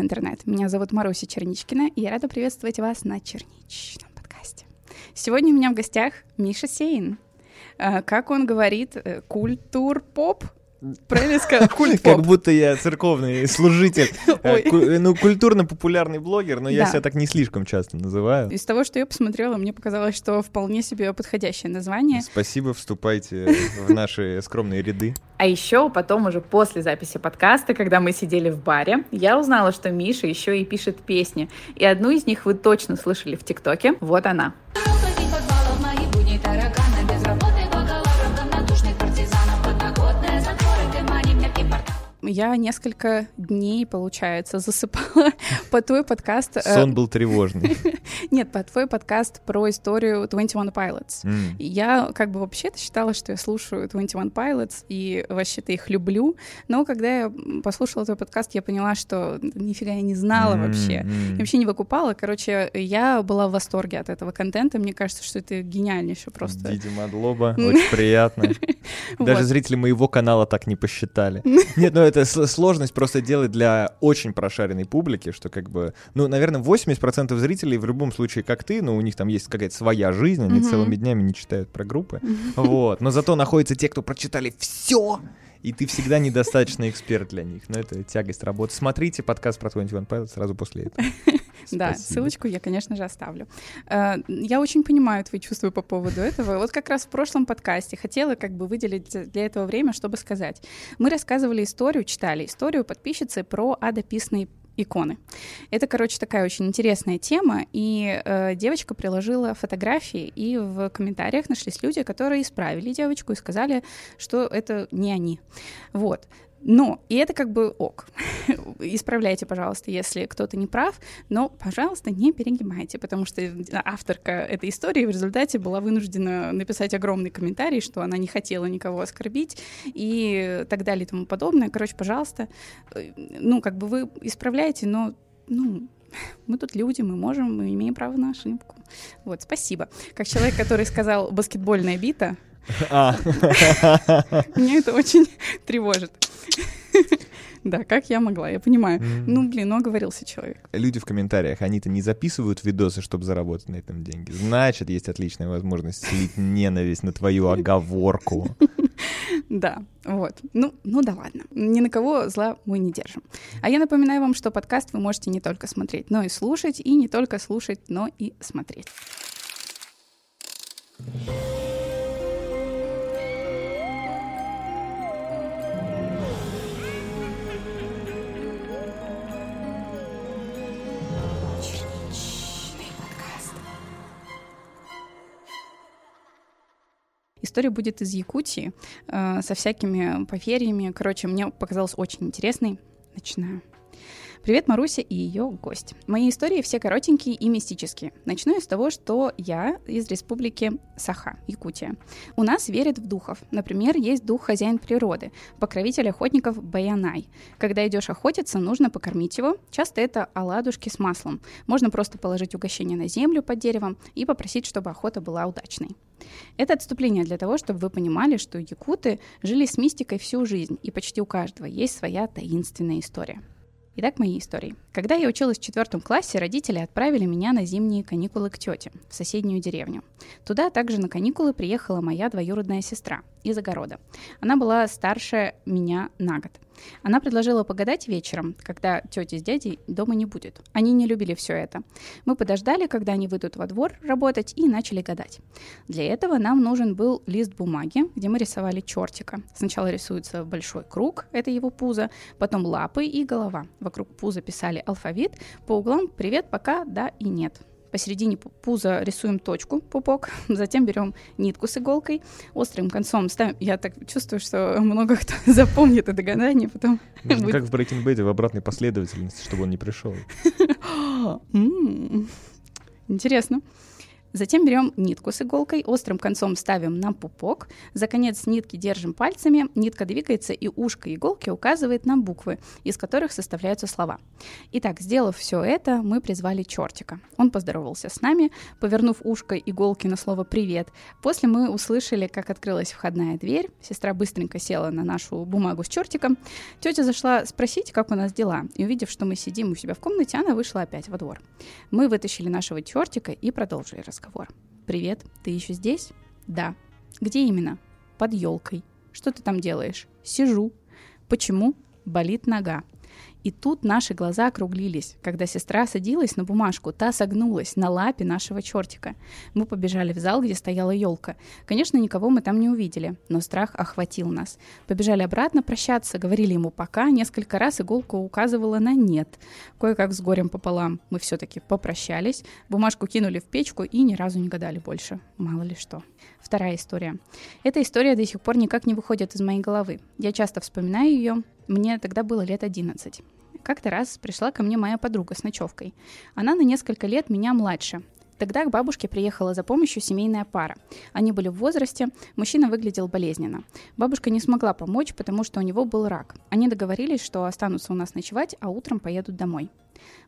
Интернет! Меня зовут Маруся Черничкина, и я рада приветствовать вас на Черничном подкасте. Сегодня у меня в гостях Миша Сейн. Э, как он говорит, э, культур-поп Правильно сказал? Культ Как будто я церковный служитель. Э, ну, культурно-популярный блогер, но я себя так не слишком часто называю. Из того, что я посмотрела, мне показалось, что вполне себе подходящее название. Спасибо, вступайте в наши скромные ряды. А еще потом уже после записи подкаста, когда мы сидели в баре, я узнала, что Миша еще и пишет песни. И одну из них вы точно слышали в ТикТоке. Вот она. Я несколько дней, получается, засыпала по твой подкаст. Э, Сон был тревожный. Нет, по твой подкаст про историю 21 Pilots. Mm. Я как бы вообще-то считала, что я слушаю 21 Pilots и вообще-то их люблю, но когда я послушала твой подкаст, я поняла, что нифига я не знала mm-hmm. вообще, я вообще не выкупала. Короче, я была в восторге от этого контента, мне кажется, что это гениальнейшее просто. Диди Мадлоба, очень приятно. Даже зрители моего канала так не посчитали. Нет, ну это это сложность просто делать для очень прошаренной публики, что как бы, ну, наверное, 80% зрителей в любом случае, как ты, но ну, у них там есть какая-то своя жизнь, они mm-hmm. целыми днями не читают про группы, mm-hmm. вот. Но зато находятся те, кто прочитали все, и ты всегда недостаточно эксперт для них. Но это тягость работы. Смотрите подкаст про 21 Pilots сразу после этого. Да, ссылочку я, конечно же, оставлю. Э, я очень понимаю твои чувства по поводу этого. Вот как раз в прошлом подкасте хотела как бы выделить для этого время, чтобы сказать. Мы рассказывали историю, читали историю подписчицы про адописные иконы. Это, короче, такая очень интересная тема, и э, девочка приложила фотографии, и в комментариях нашлись люди, которые исправили девочку и сказали, что это не они. Вот. Но, и это как бы ок. Исправляйте, пожалуйста, если кто-то не прав, но, пожалуйста, не перегибайте, потому что авторка этой истории в результате была вынуждена написать огромный комментарий, что она не хотела никого оскорбить и так далее и тому подобное. Короче, пожалуйста, э, ну, как бы вы исправляете, но, ну, мы тут люди, мы можем, мы имеем право на ошибку. Вот, спасибо. Как человек, который сказал «баскетбольная бита». меня это очень тревожит. Да, как я могла, я понимаю. Ну, блин, ну оговорился человек. Люди в комментариях, они-то не записывают видосы, чтобы заработать на этом деньги. Значит, есть отличная возможность слить ненависть на твою оговорку. Да, вот. Ну, ну да ладно. Ни на кого зла мы не держим. А я напоминаю вам, что подкаст вы можете не только смотреть, но и слушать, и не только слушать, но и смотреть. История будет из Якутии, э, со всякими поверьями. Короче, мне показалось очень интересной. Начинаю. Привет, Маруся и ее гость. Мои истории все коротенькие и мистические. Начну с того, что я из республики Саха, Якутия. У нас верят в духов. Например, есть дух хозяин природы, покровитель охотников Баянай. Когда идешь охотиться, нужно покормить его. Часто это оладушки с маслом. Можно просто положить угощение на землю под деревом и попросить, чтобы охота была удачной. Это отступление для того, чтобы вы понимали, что якуты жили с мистикой всю жизнь, и почти у каждого есть своя таинственная история. Итак, мои истории. Когда я училась в четвертом классе, родители отправили меня на зимние каникулы к тете в соседнюю деревню. Туда также на каникулы приехала моя двоюродная сестра из огорода. Она была старше меня на год. Она предложила погадать вечером, когда тети с дядей дома не будет. Они не любили все это. Мы подождали, когда они выйдут во двор работать, и начали гадать. Для этого нам нужен был лист бумаги, где мы рисовали чертика. Сначала рисуется большой круг, это его пузо, потом лапы и голова. Вокруг пуза писали алфавит, по углам «Привет», «Пока», «Да» и «Нет» посередине пуза рисуем точку, пупок, затем берем нитку с иголкой, острым концом ставим. Я так чувствую, что много кто запомнит это гадание, потом... Нужно будет... как в Breaking Bad в обратной последовательности, чтобы он не пришел. Интересно. Затем берем нитку с иголкой, острым концом ставим на пупок, за конец нитки держим пальцами, нитка двигается и ушко иголки указывает на буквы, из которых составляются слова. Итак, сделав все это, мы призвали чертика. Он поздоровался с нами, повернув ушко иголки на слово «привет». После мы услышали, как открылась входная дверь, сестра быстренько села на нашу бумагу с чертиком, тетя зашла спросить, как у нас дела, и увидев, что мы сидим у себя в комнате, она вышла опять во двор. Мы вытащили нашего чертика и продолжили разговор разговор. «Привет, ты еще здесь?» «Да». «Где именно?» «Под елкой». «Что ты там делаешь?» «Сижу». «Почему?» «Болит нога». И тут наши глаза округлились, когда сестра садилась на бумажку, та согнулась на лапе нашего чертика. Мы побежали в зал, где стояла елка. Конечно, никого мы там не увидели, но страх охватил нас. Побежали обратно прощаться, говорили ему пока, несколько раз иголка указывала на нет. Кое-как с горем пополам мы все-таки попрощались, бумажку кинули в печку и ни разу не гадали больше. Мало ли что. Вторая история. Эта история до сих пор никак не выходит из моей головы. Я часто вспоминаю ее. Мне тогда было лет 11. Как-то раз пришла ко мне моя подруга с ночевкой. Она на несколько лет меня младше. Тогда к бабушке приехала за помощью семейная пара. Они были в возрасте, мужчина выглядел болезненно. Бабушка не смогла помочь, потому что у него был рак. Они договорились, что останутся у нас ночевать, а утром поедут домой.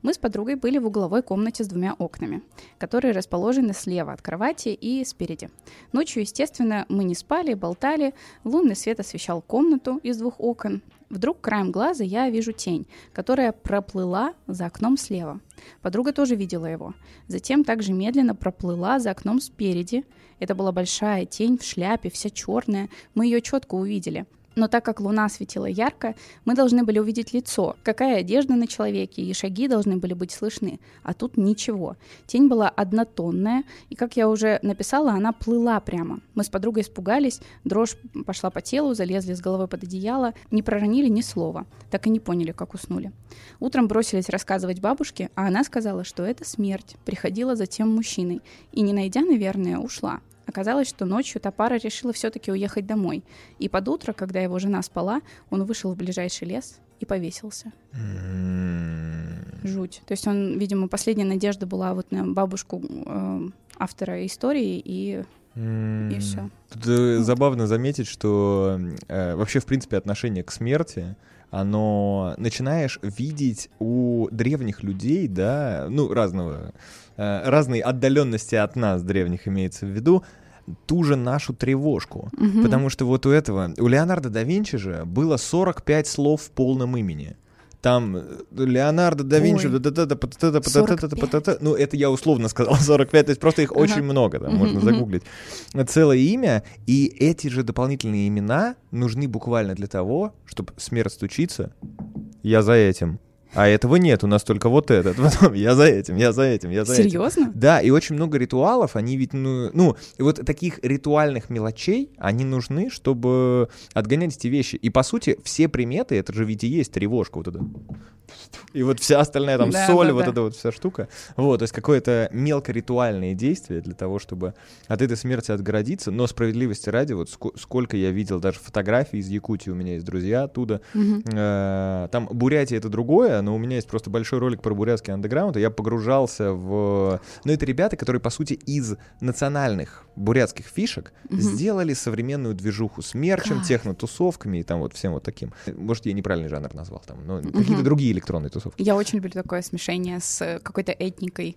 Мы с подругой были в угловой комнате с двумя окнами, которые расположены слева от кровати и спереди. Ночью, естественно, мы не спали, болтали, лунный свет освещал комнату из двух окон. Вдруг краем глаза я вижу тень, которая проплыла за окном слева. Подруга тоже видела его. Затем также медленно проплыла за окном спереди. Это была большая тень в шляпе, вся черная. Мы ее четко увидели. Но так как луна светила ярко, мы должны были увидеть лицо, какая одежда на человеке, и шаги должны были быть слышны. А тут ничего. Тень была однотонная, и, как я уже написала, она плыла прямо. Мы с подругой испугались, дрожь пошла по телу, залезли с головой под одеяло, не проронили ни слова, так и не поняли, как уснули. Утром бросились рассказывать бабушке, а она сказала, что это смерть, приходила за тем мужчиной, и, не найдя, наверное, ушла. Оказалось, что ночью та пара решила все-таки уехать домой. И под утро, когда его жена спала, он вышел в ближайший лес и повесился. Жуть. То есть он, видимо, последняя надежда была вот на бабушку э, автора истории и и все. Тут э, забавно заметить, что э, вообще, в принципе, отношение к смерти, оно начинаешь видеть у древних людей, да, ну, разного, э, разной отдаленности от нас, древних имеется в виду, ту же нашу тревожку. Мгм. Потому что вот у этого, у Леонардо да Винчи же было 45 слов в полном имени. Там э, Леонардо да Винчи, Ой. да-да-да, па-та-та-та, па-та-та-та, 45? па-та-та. ну это я условно сказал 45, то есть просто их очень много, там можно загуглить. Целое имя, и эти же дополнительные имена нужны буквально для того, чтобы смерть стучится, я за этим. А этого нет, у нас только вот этот. Потом я за этим, я за этим, я за этим. Серьезно? Да, и очень много ритуалов, они ведь, ну, ну, вот таких ритуальных мелочей, они нужны, чтобы отгонять эти вещи. И, по сути, все приметы, это же ведь и есть тревожка вот эта. И вот вся остальная там Да, соль, да, вот да. эта вот вся штука. Вот, то есть какое-то мелкоритуальное действие для того, чтобы от этой смерти отгородиться. Но справедливости ради, вот ско- сколько я видел даже фотографий из Якутии, у меня есть друзья оттуда. Э, Там Бурятия это другое, но у меня есть просто большой ролик про бурятский андеграунд, и я погружался в... Ну, это ребята, которые, по сути, из национальных бурятских фишек Мгм. сделали современную движуху с мерчем, Кайф. технотусовками и там вот всем вот таким. Может, я неправильный жанр назвал там, но какие-то другие электронные тусовки. Я очень люблю такое смешение с э, какой-то этникой.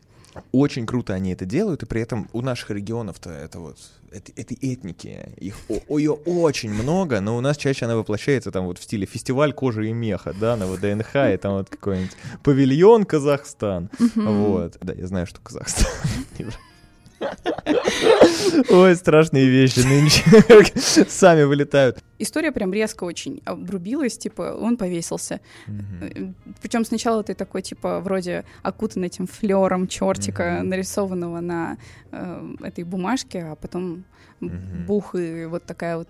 Очень круто они это делают, и при этом у наших регионов-то это вот, это, этой этники, их о- ее очень много, но у нас чаще она воплощается там вот в стиле фестиваль кожи и меха, да, на ВДНХ, и там вот какой-нибудь павильон Казахстан, вот. Да, я знаю, что Казахстан. Ой, страшные вещи нынче сами вылетают. История прям резко очень обрубилась, типа, он повесился. Причем сначала ты такой, типа, вроде окутан этим флером чертика, Мгм. нарисованного на э, этой бумажке, а потом Мгм. бух и вот такая вот.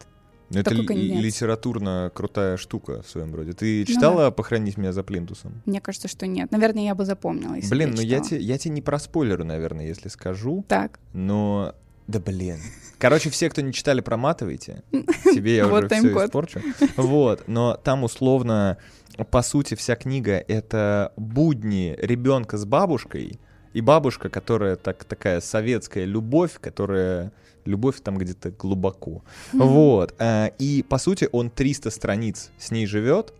Ну, Это Такой конец. литературно крутая штука в своем роде. Ты читала «Похоронить меня за плинтусом»? Мне кажется, что нет. Наверное, я бы запомнила, если Блин, ну я тебе, я тебе не проспойлерю, наверное, если скажу. Так, Но... Да блин. Короче, все, кто не читали, проматывайте. Тебе я уже все испорчу. Вот. Но там условно, по сути, вся книга — это будни ребенка с бабушкой, и бабушка, которая так, такая советская любовь, которая любовь там где-то глубоко. Mm-hmm. Вот. Э, и, по сути, он 300 страниц с ней живет,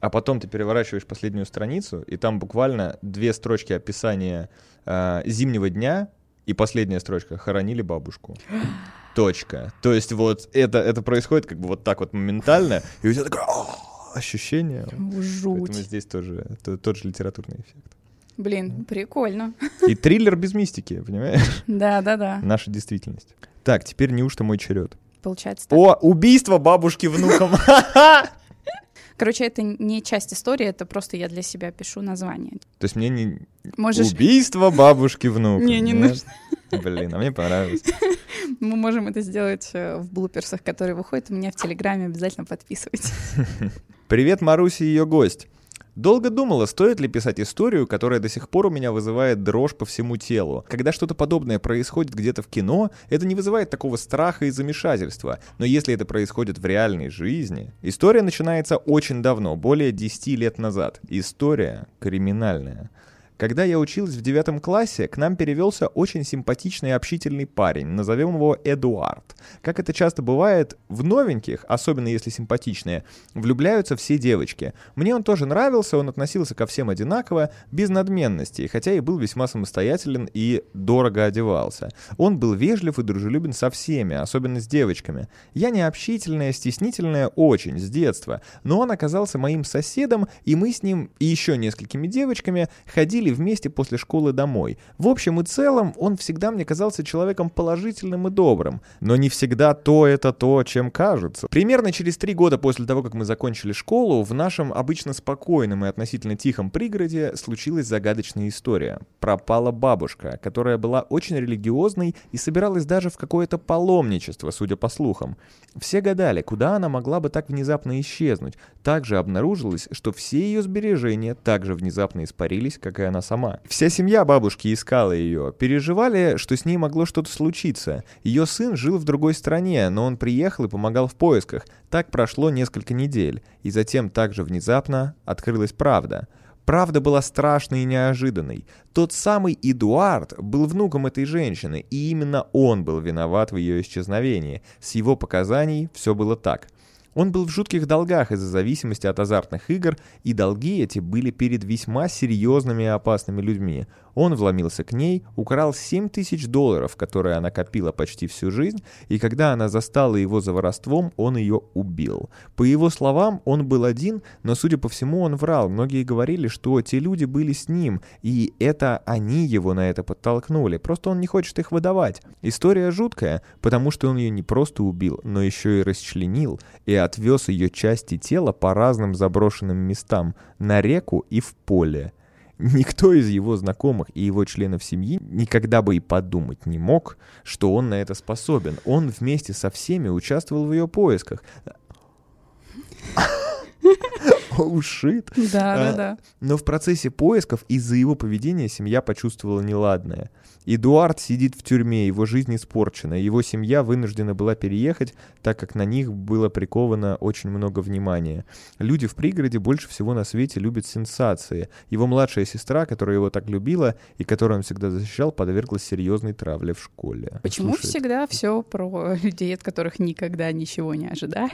а потом ты переворачиваешь последнюю страницу, и там буквально две строчки описания э, зимнего дня, и последняя строчка «Хоронили бабушку». Точка. То есть вот это, это происходит как бы вот так вот моментально, и у тебя такое ощущение. Жуть. Поэтому здесь тоже это, тот же литературный эффект. Блин, прикольно. И триллер без мистики, понимаешь? Да, да, да. Наша действительность. Так, теперь неужто мой черед? Получается так. О, убийство бабушки внуком. Короче, это не часть истории, это просто я для себя пишу название. То есть мне не... Можешь... Убийство бабушки внуком. Не, не нужно. Блин, а мне понравилось. Мы можем это сделать э, в блуперсах, которые выходят у меня в Телеграме. Обязательно подписывайтесь. Привет, Маруси и ее гость. Долго думала, стоит ли писать историю, которая до сих пор у меня вызывает дрожь по всему телу. Когда что-то подобное происходит где-то в кино, это не вызывает такого страха и замешательства. Но если это происходит в реальной жизни... История начинается очень давно, более 10 лет назад. История криминальная. Когда я училась в девятом классе, к нам перевелся очень симпатичный и общительный парень, назовем его Эдуард. Как это часто бывает, в новеньких, особенно если симпатичные, влюбляются все девочки. Мне он тоже нравился, он относился ко всем одинаково, без надменности, хотя и был весьма самостоятелен и дорого одевался. Он был вежлив и дружелюбен со всеми, особенно с девочками. Я не общительная, стеснительная очень, с детства, но он оказался моим соседом, и мы с ним и еще несколькими девочками ходили ходили вместе после школы домой. В общем и целом, он всегда мне казался человеком положительным и добрым. Но не всегда то это то, чем кажется. Примерно через три года после того, как мы закончили школу, в нашем обычно спокойном и относительно тихом пригороде случилась загадочная история. Пропала бабушка, которая была очень религиозной и собиралась даже в какое-то паломничество, судя по слухам. Все гадали, куда она могла бы так внезапно исчезнуть. Также обнаружилось, что все ее сбережения также внезапно испарились, как и она сама. Вся семья бабушки искала ее, переживали, что с ней могло что-то случиться. Ее сын жил в другой стране, но он приехал и помогал в поисках. Так прошло несколько недель, и затем также внезапно открылась правда. Правда была страшной и неожиданной. Тот самый Эдуард был внуком этой женщины, и именно он был виноват в ее исчезновении. С его показаний все было так – он был в жутких долгах из-за зависимости от азартных игр, и долги эти были перед весьма серьезными и опасными людьми. Он вломился к ней, украл 7 тысяч долларов, которые она копила почти всю жизнь, и когда она застала его за воровством, он ее убил. По его словам, он был один, но, судя по всему, он врал. Многие говорили, что те люди были с ним, и это они его на это подтолкнули. Просто он не хочет их выдавать. История жуткая, потому что он ее не просто убил, но еще и расчленил, и отвез ее части тела по разным заброшенным местам, на реку и в поле. Никто из его знакомых и его членов семьи никогда бы и подумать не мог, что он на это способен. Он вместе со всеми участвовал в ее поисках. Oh shit. Да, да, да. Но в процессе поисков из-за его поведения семья почувствовала неладное. Эдуард сидит в тюрьме, его жизнь испорчена, его семья вынуждена была переехать, так как на них было приковано очень много внимания. Люди в пригороде больше всего на свете любят сенсации. Его младшая сестра, которая его так любила и которую он всегда защищал, подверглась серьезной травле в школе. Почему Слушай, всегда все про людей, от которых никогда ничего не ожидаешь?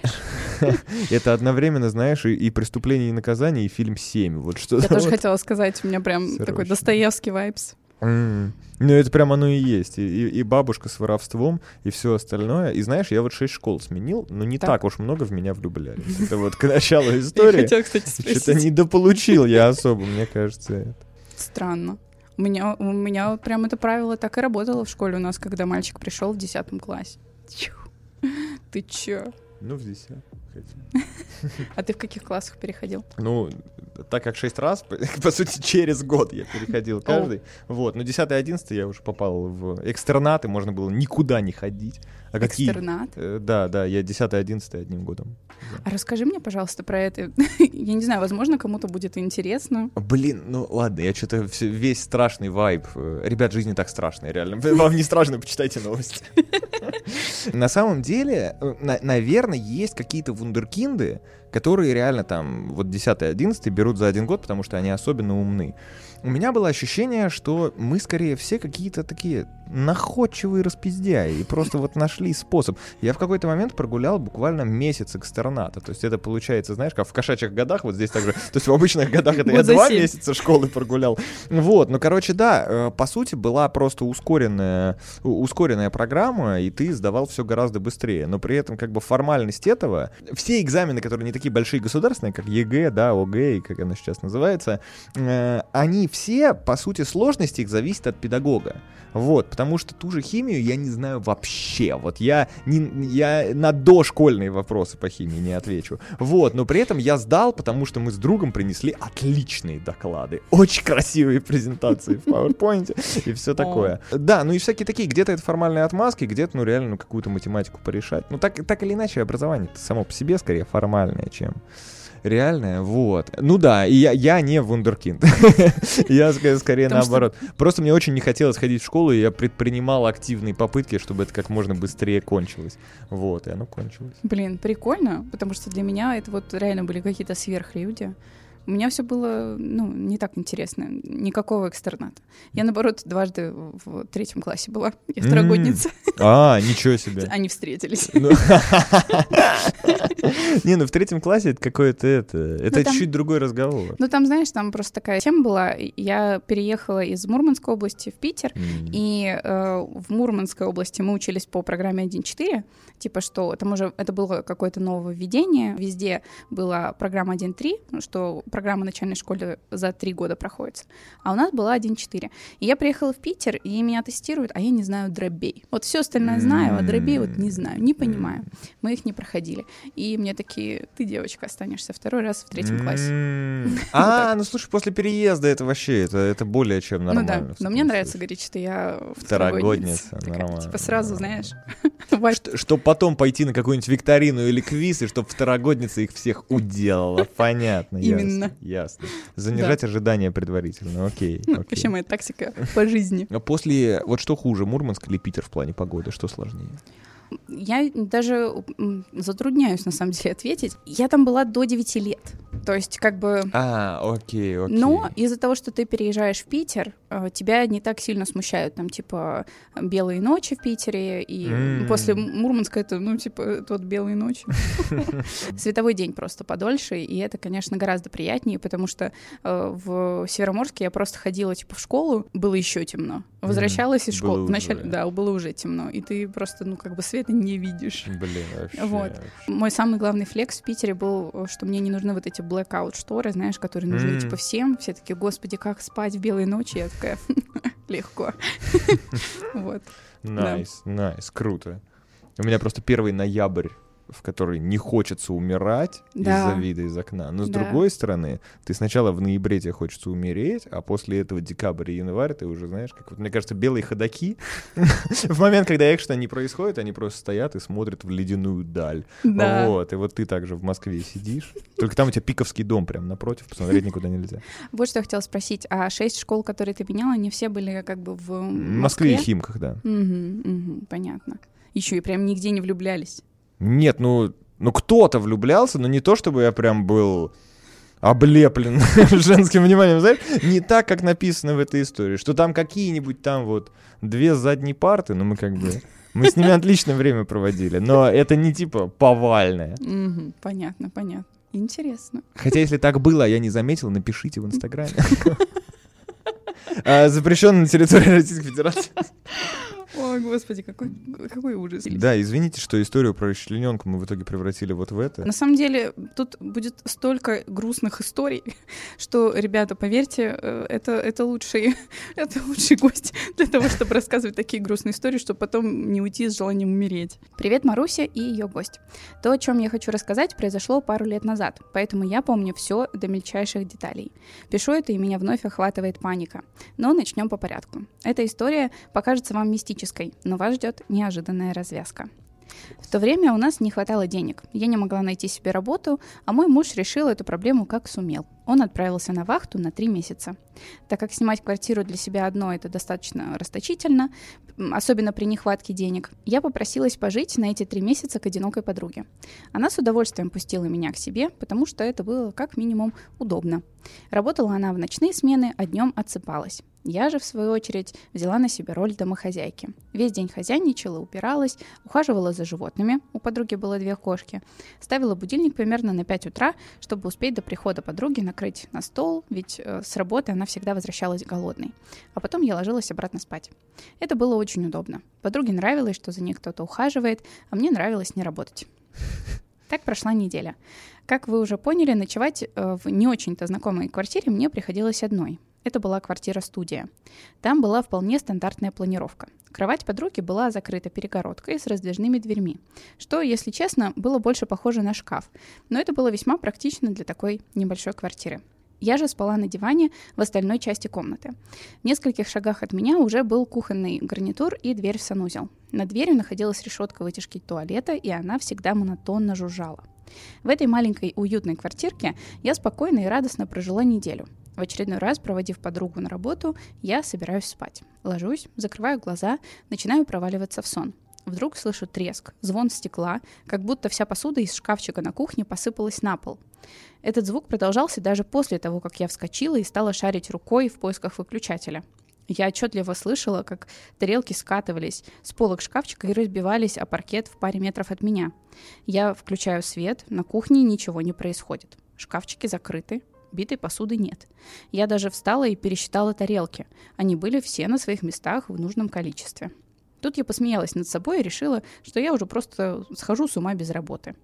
Это одновременно, знаешь, и преступление и наказание, и фильм «Семь». Вот что Я тоже хотела сказать, у меня прям такой Достоевский вайбс. Mm. Ну, это прям оно и есть. И, и, и бабушка с воровством, и все остальное. И знаешь, я вот шесть школ сменил, но не так, так уж много в меня влюблялись. Это вот к началу истории. Я хотела, кстати, спросить. Что-то недополучил я особо, мне кажется. Странно. У меня, у меня прям это правило так и работало в школе у нас, когда мальчик пришел в десятом классе. Ты чё? Ну, в десятом. А ты в каких классах переходил? Ну, так как шесть раз, по, сути, через год я переходил каждый. Вот, но 10 и 11 я уже попал в экстернаты, можно было никуда не ходить. А какие? Экстернат? Э, да, да, я 10 и 11 одним годом. Да. А расскажи мне, пожалуйста, про это. я не знаю, возможно, кому-то будет интересно. Блин, ну ладно, я что-то весь страшный вайб. Э, ребят, жизнь не так страшная, реально. Вам не страшно, почитайте новости. На самом деле, э, наверное, есть какие-то вундеркинды, которые реально там вот 10 11 берут за один год, потому что они особенно умны. У меня было ощущение, что мы скорее все какие-то такие находчивые распиздяи и просто вот нашли способ. Я в какой-то момент прогулял буквально месяц экстерната. То есть это получается, знаешь, как в кошачьих годах, вот здесь также. То есть в обычных годах это я два месяца школы прогулял. Вот, ну, короче, да, э, по сути, была просто ускоренная, ускоренная программа, и ты сдавал все гораздо быстрее. Но при этом, как бы, формальность этого, все экзамены, которые не такие большие государственные, как ЕГЭ, да, ОГЭ, как она сейчас называется, э, они все, по сути, сложность их зависит от педагога. Вот, потому что ту же химию я не знаю вообще. Вот я, не, я на дошкольные вопросы по химии не отвечу. Вот, но при этом я сдал, потому что мы с другом принесли отличные доклады. Очень красивые презентации в PowerPoint и все такое. Да, ну и всякие такие, где-то это формальные отмазки, где-то, ну, реально, ну, какую-то математику порешать. Ну, так, так или иначе, образование само по себе скорее формальное, чем реальная, вот. Ну да, и я, я не вундеркинд. я скорее наоборот. Просто мне очень не хотелось ходить в школу, и я предпринимал активные попытки, чтобы это как можно быстрее кончилось. Вот, и оно кончилось. Блин, прикольно, потому что для меня это вот реально были какие-то сверхлюди. У меня все было, ну, не так интересно. Никакого экстерната. Я, наоборот, дважды в третьем классе была. Я второгодница. А, ничего себе. Они встретились. Ну. Не, ну в третьем классе это какое-то это... Это ну, чуть другой разговор. Ну там, знаешь, там просто такая тема была. Я переехала из Мурманской области в Питер, и э, в Мурманской области мы учились по программе 1.4, типа что там уже это было какое-то нововведение. Везде была программа 1.3, что программа начальной школы за три года проходится. А у нас была 1.4. И я приехала в Питер, и меня тестируют, а я не знаю дробей. Вот все остальное знаю, а дробей вот не знаю, не понимаю. Мы их не проходили. И мне такие, ты, девочка, останешься второй раз в третьем классе. А, ну слушай, после переезда это вообще, это, более чем нормально. Ну да, но мне нравится говорить, что я второгодница. Нормально. Типа сразу, знаешь. Что потом пойти на какую-нибудь викторину или квиз, и чтобы второгодница их всех уделала. Понятно, Именно. Ясно. Занижать да. ожидания предварительно. Окей. Ну, окей. Вообще моя тактика по жизни. А после... Вот что хуже, Мурманск или Питер в плане погоды? Что сложнее? Я даже затрудняюсь, на самом деле, ответить. Я там была до 9 лет. То есть, как бы... А, окей, окей. Но из-за того, что ты переезжаешь в Питер, тебя не так сильно смущают, там, типа, белые ночи в Питере, и mm. после Мурманска это, ну, типа, тот белые ночи. Световой день просто подольше, и это, конечно, гораздо приятнее, потому что э, в Североморске я просто ходила, типа, в школу, было еще темно. Возвращалась из школы, вначале, да, было уже темно, и ты просто, ну, как бы света не видишь. Блин, вообще. Вот. Мой самый главный flex в Питере был, что мне не нужны вот эти blackout шторы, знаешь, которые нужны типа всем. Все такие, господи, как спать в белые ночи? Я такая, легко. Вот. Nice, nice, круто. У меня просто первый ноябрь в которой не хочется умирать да. из-за вида из окна. Но с да. другой стороны, ты сначала в ноябре тебе хочется умереть, а после этого декабрь и январь ты уже знаешь, как вот, мне кажется, белые ходоки в момент, когда экшена не происходит, они просто стоят и смотрят в ледяную даль. Да. Вот, и вот ты также в Москве сидишь. Только там у тебя пиковский дом прям напротив, посмотреть никуда нельзя. Вот что я хотела спросить. А шесть школ, которые ты меняла, они все были как бы в Москве? Москве и Химках, да. понятно. Еще и прям нигде не влюблялись. Нет, ну, ну кто-то влюблялся, но не то, чтобы я прям был облеплен женским вниманием, знаешь, не так, как написано в этой истории, что там какие-нибудь там вот две задние парты, но мы как бы... Мы с ними отличное время проводили, но это не типа повальное. понятно, понятно. Интересно. Хотя, если так было, я не заметил, напишите в Инстаграме. А, Запрещен на территории Российской Федерации. О, господи, какой, какой ужас. Да, извините, что историю про расчлененку мы в итоге превратили вот в это. На самом деле, тут будет столько грустных историй, что, ребята, поверьте, э, это, это, лучший, это лучший гость для того, чтобы рассказывать такие грустные истории, чтобы потом не уйти с желанием умереть. Привет, Маруся и ее гость. То, о чем я хочу рассказать, произошло пару лет назад, поэтому я помню все до мельчайших деталей. Пишу это, и меня вновь охватывает паника. Но начнем по порядку. Эта история покажется вам мистической классической, но вас ждет неожиданная развязка. В то время у нас не хватало денег, я не могла найти себе работу, а мой муж решил эту проблему как сумел. Он отправился на вахту на три месяца. Так как снимать квартиру для себя одно это достаточно расточительно, особенно при нехватке денег, я попросилась пожить на эти три месяца к одинокой подруге. Она с удовольствием пустила меня к себе, потому что это было как минимум удобно. Работала она в ночные смены, а днем отсыпалась. Я же, в свою очередь, взяла на себя роль домохозяйки. Весь день хозяйничала, упиралась, ухаживала за животными, у подруги было две кошки, ставила будильник примерно на 5 утра, чтобы успеть до прихода подруги накрыть на стол, ведь э, с работы она всегда возвращалась голодной. А потом я ложилась обратно спать. Это было очень удобно. Подруге нравилось, что за ней кто-то ухаживает, а мне нравилось не работать. Так прошла неделя. Как вы уже поняли, ночевать э, в не очень-то знакомой квартире мне приходилось одной. Это была квартира-студия. Там была вполне стандартная планировка. Кровать подруги была закрыта перегородкой с раздвижными дверьми, что, если честно, было больше похоже на шкаф, но это было весьма практично для такой небольшой квартиры. Я же спала на диване в остальной части комнаты. В нескольких шагах от меня уже был кухонный гарнитур и дверь в санузел. На дверью находилась решетка вытяжки туалета, и она всегда монотонно жужжала. В этой маленькой уютной квартирке я спокойно и радостно прожила неделю – в очередной раз, проводив подругу на работу, я собираюсь спать. Ложусь, закрываю глаза, начинаю проваливаться в сон. Вдруг слышу треск, звон стекла, как будто вся посуда из шкафчика на кухне посыпалась на пол. Этот звук продолжался даже после того, как я вскочила и стала шарить рукой в поисках выключателя. Я отчетливо слышала, как тарелки скатывались с полок шкафчика и разбивались о паркет в паре метров от меня. Я включаю свет, на кухне ничего не происходит. Шкафчики закрыты, битой посуды нет. Я даже встала и пересчитала тарелки. Они были все на своих местах в нужном количестве. Тут я посмеялась над собой и решила, что я уже просто схожу с ума без работы.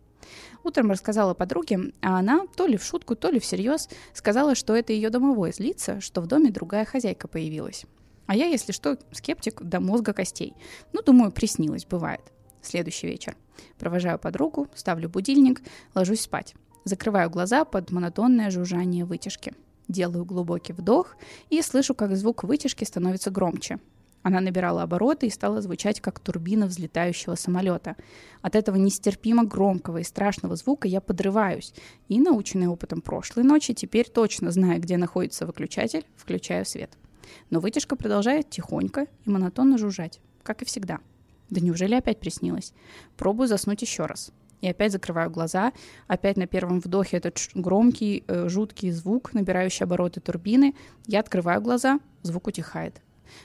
Утром рассказала подруге, а она то ли в шутку, то ли всерьез сказала, что это ее домовой злится, что в доме другая хозяйка появилась. А я, если что, скептик до мозга костей. Ну, думаю, приснилось, бывает. Следующий вечер. Провожаю подругу, ставлю будильник, ложусь спать. Закрываю глаза под монотонное жужжание вытяжки. Делаю глубокий вдох и слышу, как звук вытяжки становится громче. Она набирала обороты и стала звучать, как турбина взлетающего самолета. От этого нестерпимо громкого и страшного звука я подрываюсь. И, наученный опытом прошлой ночи, теперь точно зная, где находится выключатель, включаю свет. Но вытяжка продолжает тихонько и монотонно жужжать, как и всегда. Да неужели опять приснилось? Пробую заснуть еще раз. И опять закрываю глаза, опять на первом вдохе этот громкий, э, жуткий звук, набирающий обороты турбины. Я открываю глаза, звук утихает.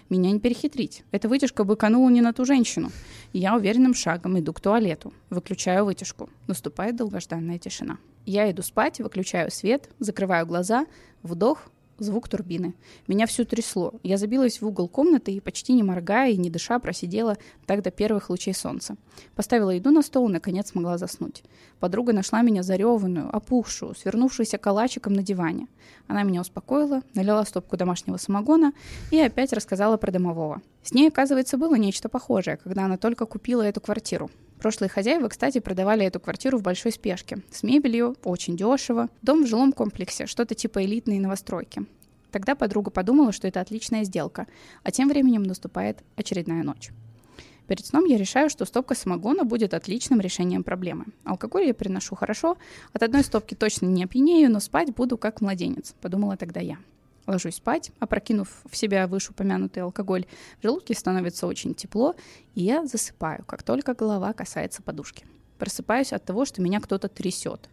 Меня не перехитрить. Эта вытяжка быканула не на ту женщину. Я уверенным шагом иду к туалету. Выключаю вытяжку. Наступает долгожданная тишина. Я иду спать, выключаю свет, закрываю глаза, вдох, звук турбины. Меня всю трясло. Я забилась в угол комнаты и, почти не моргая и не дыша, просидела так до первых лучей солнца. Поставила еду на стол и, наконец, смогла заснуть. Подруга нашла меня зареванную, опухшую, свернувшуюся калачиком на диване. Она меня успокоила, налила стопку домашнего самогона и опять рассказала про домового. С ней, оказывается, было нечто похожее, когда она только купила эту квартиру. Прошлые хозяева, кстати, продавали эту квартиру в большой спешке. С мебелью, очень дешево. Дом в жилом комплексе, что-то типа элитной новостройки. Тогда подруга подумала, что это отличная сделка, а тем временем наступает очередная ночь. Перед сном я решаю, что стопка самогона будет отличным решением проблемы. Алкоголь я приношу хорошо, от одной стопки точно не опьянею, но спать буду как младенец, подумала тогда я. Ложусь спать, опрокинув в себя вышеупомянутый алкоголь. В желудке становится очень тепло, и я засыпаю, как только голова касается подушки. Просыпаюсь от того, что меня кто-то трясет.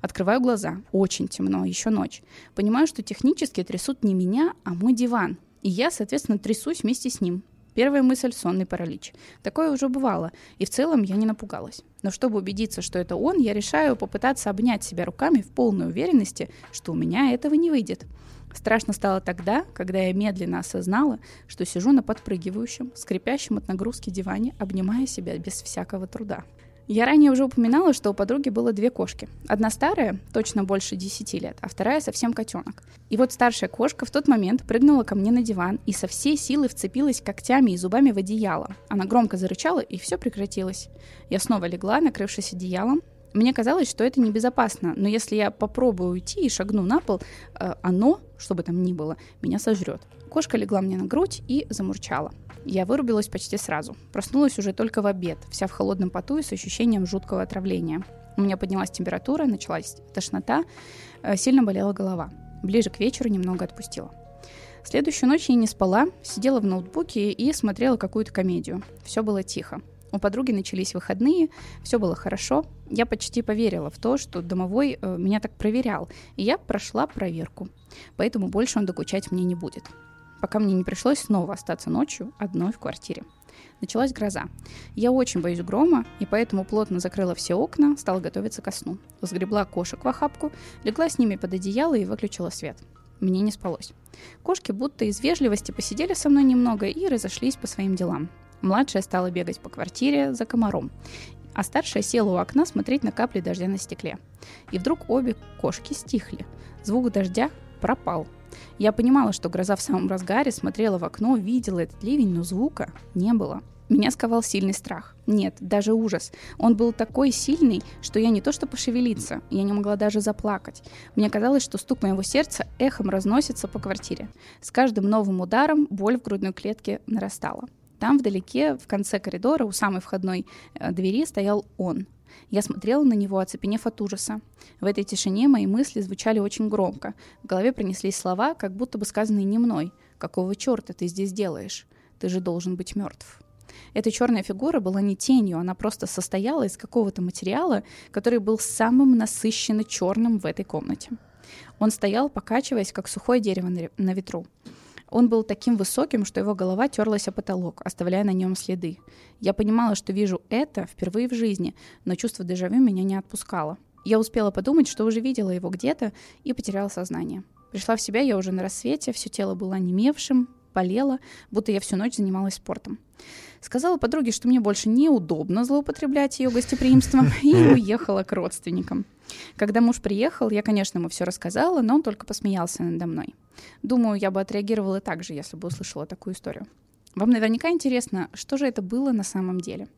Открываю глаза. Очень темно, еще ночь. Понимаю, что технически трясут не меня, а мой диван. И я, соответственно, трясусь вместе с ним. Первая мысль — сонный паралич. Такое уже бывало, и в целом я не напугалась. Но чтобы убедиться, что это он, я решаю попытаться обнять себя руками в полной уверенности, что у меня этого не выйдет. Страшно стало тогда, когда я медленно осознала, что сижу на подпрыгивающем, скрипящем от нагрузки диване, обнимая себя без всякого труда. Я ранее уже упоминала, что у подруги было две кошки. Одна старая, точно больше 10 лет, а вторая совсем котенок. И вот старшая кошка в тот момент прыгнула ко мне на диван и со всей силы вцепилась когтями и зубами в одеяло. Она громко зарычала, и все прекратилось. Я снова легла, накрывшись одеялом, мне казалось, что это небезопасно, но если я попробую уйти и шагну на пол, э, оно, что бы там ни было, меня сожрет. Кошка легла мне на грудь и замурчала. Я вырубилась почти сразу. Проснулась уже только в обед, вся в холодном поту и с ощущением жуткого отравления. У меня поднялась температура, началась тошнота, э, сильно болела голова. Ближе к вечеру немного отпустила. Следующую ночь я не спала, сидела в ноутбуке и смотрела какую-то комедию. Все было тихо. У подруги начались выходные, все было хорошо. Я почти поверила в то, что домовой э, меня так проверял, и я прошла проверку. Поэтому больше он докучать мне не будет. Пока мне не пришлось снова остаться ночью одной в квартире. Началась гроза. Я очень боюсь грома, и поэтому плотно закрыла все окна, стала готовиться ко сну. Сгребла кошек в охапку, легла с ними под одеяло и выключила свет. Мне не спалось. Кошки будто из вежливости посидели со мной немного и разошлись по своим делам. Младшая стала бегать по квартире за комаром, а старшая села у окна смотреть на капли дождя на стекле. И вдруг обе кошки стихли. Звук дождя пропал. Я понимала, что гроза в самом разгаре, смотрела в окно, видела этот ливень, но звука не было. Меня сковал сильный страх. Нет, даже ужас. Он был такой сильный, что я не то что пошевелиться, я не могла даже заплакать. Мне казалось, что стук моего сердца эхом разносится по квартире. С каждым новым ударом боль в грудной клетке нарастала. Там вдалеке, в конце коридора, у самой входной э, двери стоял он. Я смотрела на него, оцепенев от ужаса. В этой тишине мои мысли звучали очень громко. В голове пронеслись слова, как будто бы сказанные не мной. «Какого черта ты здесь делаешь? Ты же должен быть мертв». Эта черная фигура была не тенью, она просто состояла из какого-то материала, который был самым насыщенно черным в этой комнате. Он стоял, покачиваясь, как сухое дерево на ветру. Он был таким высоким, что его голова терлась о потолок, оставляя на нем следы. Я понимала, что вижу это впервые в жизни, но чувство дежавю меня не отпускало. Я успела подумать, что уже видела его где-то, и потеряла сознание. Пришла в себя я уже на рассвете, все тело было онемевшим, болело, будто я всю ночь занималась спортом. Сказала подруге, что мне больше неудобно злоупотреблять ее гостеприимством, и уехала к родственникам. Когда муж приехал, я, конечно, ему все рассказала, но он только посмеялся надо мной. Думаю, я бы отреагировала так же, если бы услышала такую историю. Вам наверняка интересно, что же это было на самом деле.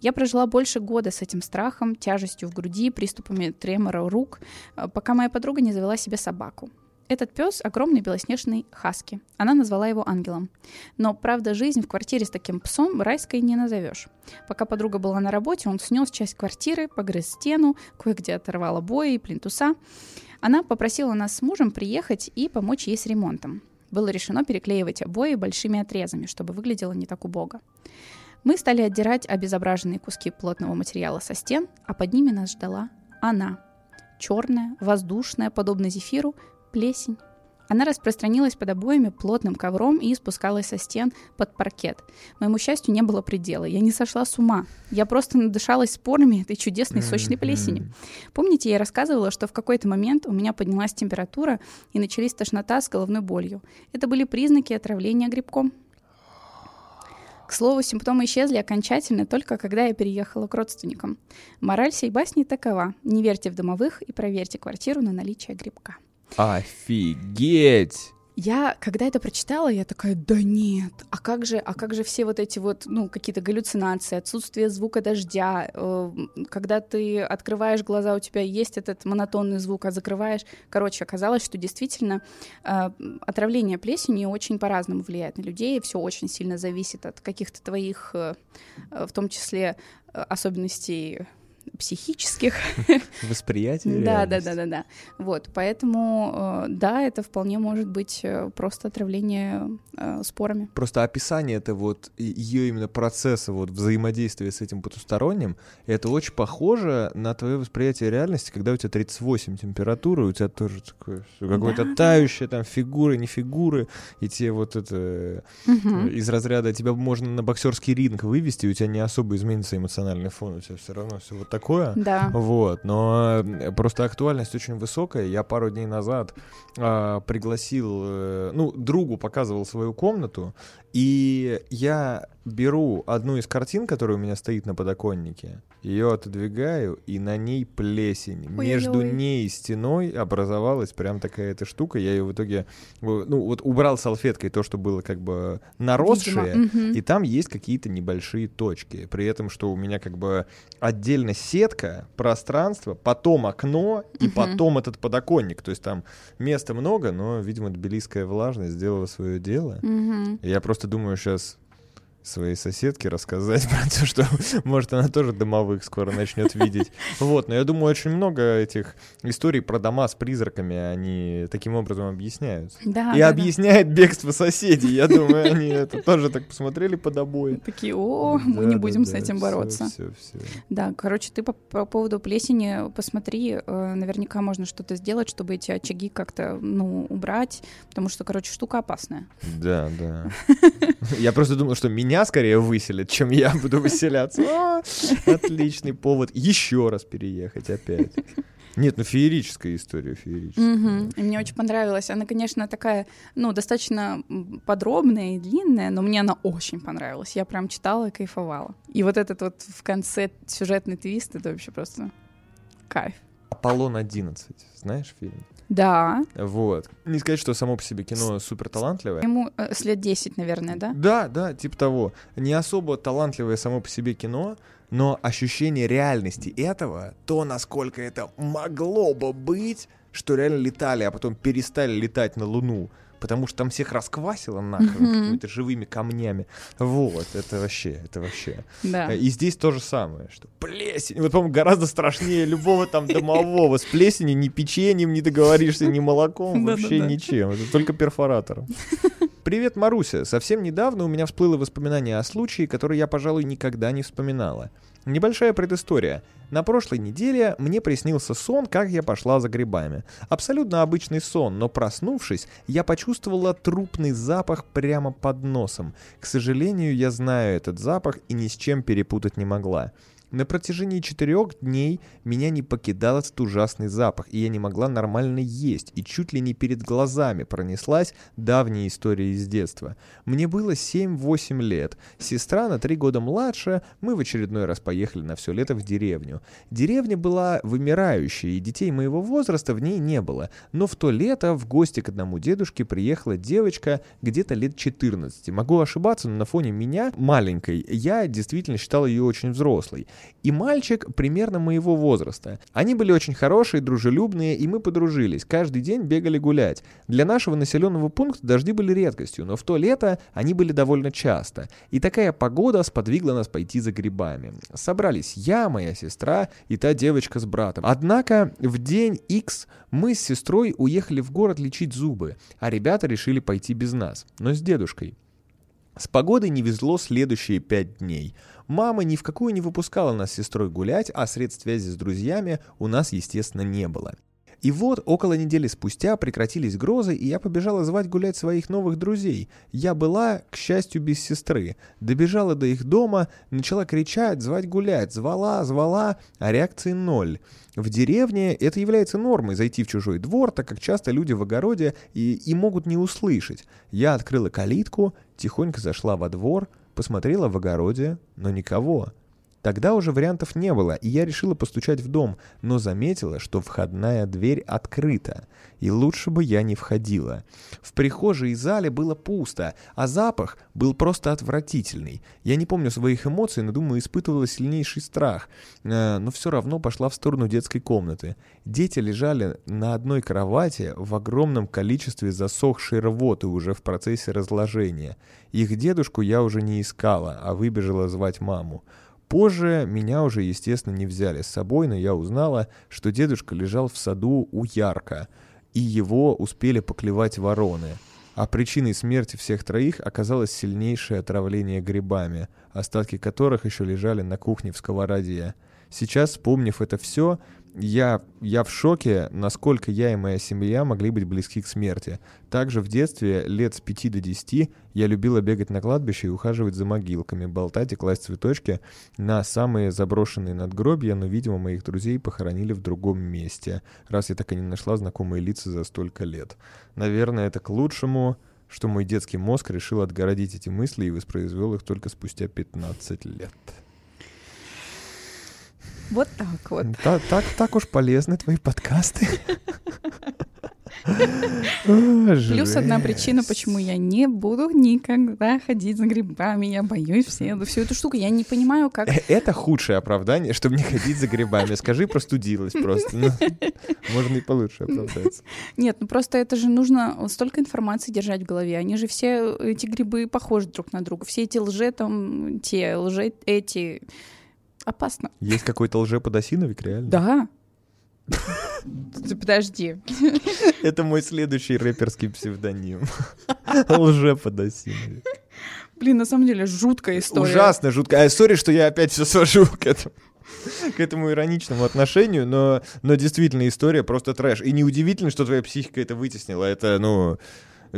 Я прожила больше года с этим страхом, тяжестью в груди, приступами тремора рук, пока моя подруга не завела себе собаку. Этот пес — огромный белоснежный хаски. Она назвала его ангелом. Но, правда, жизнь в квартире с таким псом райской не назовешь. Пока подруга была на работе, он снес часть квартиры, погрыз стену, кое-где оторвал обои и плинтуса. Она попросила нас с мужем приехать и помочь ей с ремонтом. Было решено переклеивать обои большими отрезами, чтобы выглядело не так убого. Мы стали отдирать обезображенные куски плотного материала со стен, а под ними нас ждала она. Черная, воздушная, подобно зефиру, плесень. Она распространилась под обоями плотным ковром и спускалась со стен под паркет. Моему счастью не было предела. Я не сошла с ума. Я просто надышалась спорами этой чудесной сочной плесени. Помните, я рассказывала, что в какой-то момент у меня поднялась температура и начались тошнота с головной болью. Это были признаки отравления грибком. К слову, симптомы исчезли окончательно только когда я переехала к родственникам. Мораль сей басни такова. Не верьте в домовых и проверьте квартиру на наличие грибка. Офигеть! Я, когда это прочитала, я такая, да нет, а как же, а как же все вот эти вот, ну, какие-то галлюцинации, отсутствие звука дождя, э, когда ты открываешь глаза, у тебя есть этот монотонный звук, а закрываешь, короче, оказалось, что действительно э, отравление плесенью очень по-разному влияет на людей, все очень сильно зависит от каких-то твоих, э, в том числе, э, особенностей психических. Восприятие. Да, да, да, да, да. Вот, поэтому, э, да, это вполне может быть э, просто отравление э, спорами. Просто описание это вот ее именно процесса вот взаимодействия с этим потусторонним, это очень похоже на твое восприятие реальности, когда у тебя 38 температура, у тебя тоже такое какое-то да, тающее там фигуры, не фигуры, и те вот это угу. из разряда тебя можно на боксерский ринг вывести, у тебя не особо изменится эмоциональный фон, у тебя все равно все вот так такое. Да. Вот, но э, просто актуальность очень высокая. Я пару дней назад э, пригласил, э, ну, другу показывал свою комнату, и я беру одну из картин, которая у меня стоит на подоконнике, ее отодвигаю, и на ней плесень. Ой-ой-ой. Между ней и стеной образовалась прям такая эта штука. Я ее в итоге, ну вот убрал салфеткой то, что было как бы наросшее, Видимо. и там есть какие-то небольшие точки. При этом, что у меня как бы отдельно сетка, пространство, потом окно и угу. потом этот подоконник. То есть там места много, но, видимо, тбилисская влажность сделала свое дело. Угу. Я просто думаю сейчас своей соседке рассказать про то, что, может, она тоже домовых скоро начнет видеть. Вот, но я думаю, очень много этих историй про дома с призраками, они таким образом объясняются. Да, И да, объясняет бегство соседей. Я думаю, они это тоже так посмотрели под обои. да. Такие, о, мы не будем с этим бороться. Все, все. Да, короче, ты по, по поводу плесени посмотри, э, наверняка можно что-то сделать, чтобы эти очаги как-то, ну, убрать, потому что, короче, штука опасная. Да, да. Я просто думал, что меня скорее выселят, чем я буду выселяться. А, Отличный повод еще раз переехать опять. Нет, ну феерическая история, феерическая. Мгм. И мне очень понравилась. Она, конечно, такая, ну, достаточно подробная и длинная, но мне она очень понравилась. Я прям читала и кайфовала. И вот этот вот в конце сюжетный твист, это вообще просто кайф. Аполлон 11, знаешь фильм? Да, Вот. Не сказать, что само по себе кино супер талантливое. ему э, с лет 10, наверное, да? Да, да, типа того. Не особо талантливое само по себе кино, но ощущение реальности этого, то, насколько это могло бы быть, что реально летали, а потом перестали летать на Луну, потому что там всех расквасило нахрен Мгм. какими-то живыми камнями. Вот, это вообще, это вообще. Да. И здесь то же самое, что плесень, вот, по-моему, гораздо страшнее любого там домового. С плесенью ни печеньем не договоришься, ни молоком, вообще ничем. Это только перфоратором. Привет, Маруся. Совсем недавно у меня всплыло воспоминание о случае, который я, пожалуй, никогда не вспоминала. Небольшая предыстория. На прошлой неделе мне приснился сон, как я пошла за грибами. Абсолютно обычный сон, но проснувшись, я почувствовала трупный запах прямо под носом. К сожалению, я знаю этот запах и ни с чем перепутать не могла. На протяжении четырех дней меня не покидал этот ужасный запах, и я не могла нормально есть, и чуть ли не перед глазами пронеслась давняя история из детства. Мне было 7-8 лет. Сестра на три года младше, мы в очередной раз поехали на все лето в деревню. Деревня была вымирающей, и детей моего возраста в ней не было. Но в то лето в гости к одному дедушке приехала девочка где-то лет 14. Могу ошибаться, но на фоне меня, маленькой, я действительно считал ее очень взрослой. И мальчик примерно моего возраста. Они были очень хорошие, дружелюбные, и мы подружились. Каждый день бегали гулять. Для нашего населенного пункта дожди были редкостью, но в то лето они были довольно часто. И такая погода сподвигла нас пойти за грибами. Собрались я, моя сестра и та девочка с братом. Однако в день X мы с сестрой уехали в город лечить зубы, а ребята решили пойти без нас, но с дедушкой. С погодой не везло следующие пять дней. Мама ни в какую не выпускала нас с сестрой гулять, а средств связи с друзьями у нас, естественно, не было. И вот около недели спустя прекратились грозы, и я побежала звать гулять своих новых друзей. Я была, к счастью, без сестры. Добежала до их дома, начала кричать, звать гулять, звала, звала, а реакции ноль. В деревне это является нормой зайти в чужой двор, так как часто люди в огороде и, и могут не услышать. Я открыла калитку, тихонько зашла во двор, посмотрела в огороде, но никого. Тогда уже вариантов не было, и я решила постучать в дом, но заметила, что входная дверь открыта, и лучше бы я не входила. В прихожей и зале было пусто, а запах был просто отвратительный. Я не помню своих эмоций, но думаю, испытывала сильнейший страх, Э, но все равно пошла в сторону детской комнаты. Дети лежали на одной кровати в огромном количестве засохшей рвоты уже в процессе разложения. Их дедушку я уже не искала, а выбежала звать маму. Позже меня уже, естественно, не взяли с собой, но я узнала, что дедушка лежал в саду у Ярка, и его успели поклевать вороны. А причиной смерти всех троих оказалось сильнейшее отравление грибами, остатки которых еще лежали на кухне в сковороде. Сейчас, вспомнив это все, я, я в шоке, насколько я и моя семья могли быть близки к смерти. Также в детстве, лет с 5 до 10, я любила бегать на кладбище и ухаживать за могилками, болтать и класть цветочки на самые заброшенные надгробья, но, видимо, моих друзей похоронили в другом месте, раз я так и не нашла знакомые лица за столько лет. Наверное, это к лучшему, что мой детский мозг решил отгородить эти мысли и воспроизвел их только спустя 15 лет. Вот так вот. Та- так, так уж полезны твои подкасты. Плюс одна причина, почему я не буду никогда ходить за грибами. Я боюсь все, всю эту штуку. Я не понимаю, как... Э, это худшее оправдание, чтобы не ходить за грибами. Скажи, простудилась просто. Ну, можно и получше оправдаться. Нет, ну просто это же нужно столько информации держать в голове. Они же все, эти грибы, похожи друг на друга. Все эти лже там, те лже эти... Опасно. Есть какой-то лжеподосиновик, реально? Да. Подожди. Это мой следующий рэперский псевдоним. Лжеподосиновик. Блин, на самом деле жуткая история. Ужасно жуткая. А, сори, что я опять все свожу к этому к этому ироничному отношению, но, но действительно история просто трэш. И неудивительно, что твоя психика это вытеснила. Это, ну,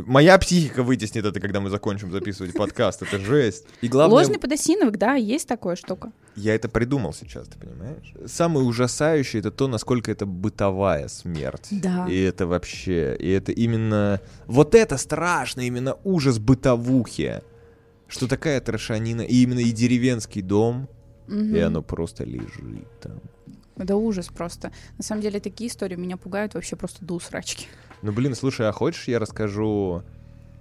Моя психика вытеснит это, когда мы закончим записывать подкаст. Это жесть. И главное... Ложный подосиновик, да, есть такая штука. Я это придумал сейчас, ты понимаешь? Самое ужасающее — это то, насколько это бытовая смерть. Да. И это вообще... И это именно... Вот это страшно, именно ужас бытовухи. Что такая трошанина, и именно и деревенский дом, угу. и оно просто лежит там. Это ужас просто. На самом деле такие истории меня пугают вообще просто до усрачки. Ну, блин, слушай, а хочешь я расскажу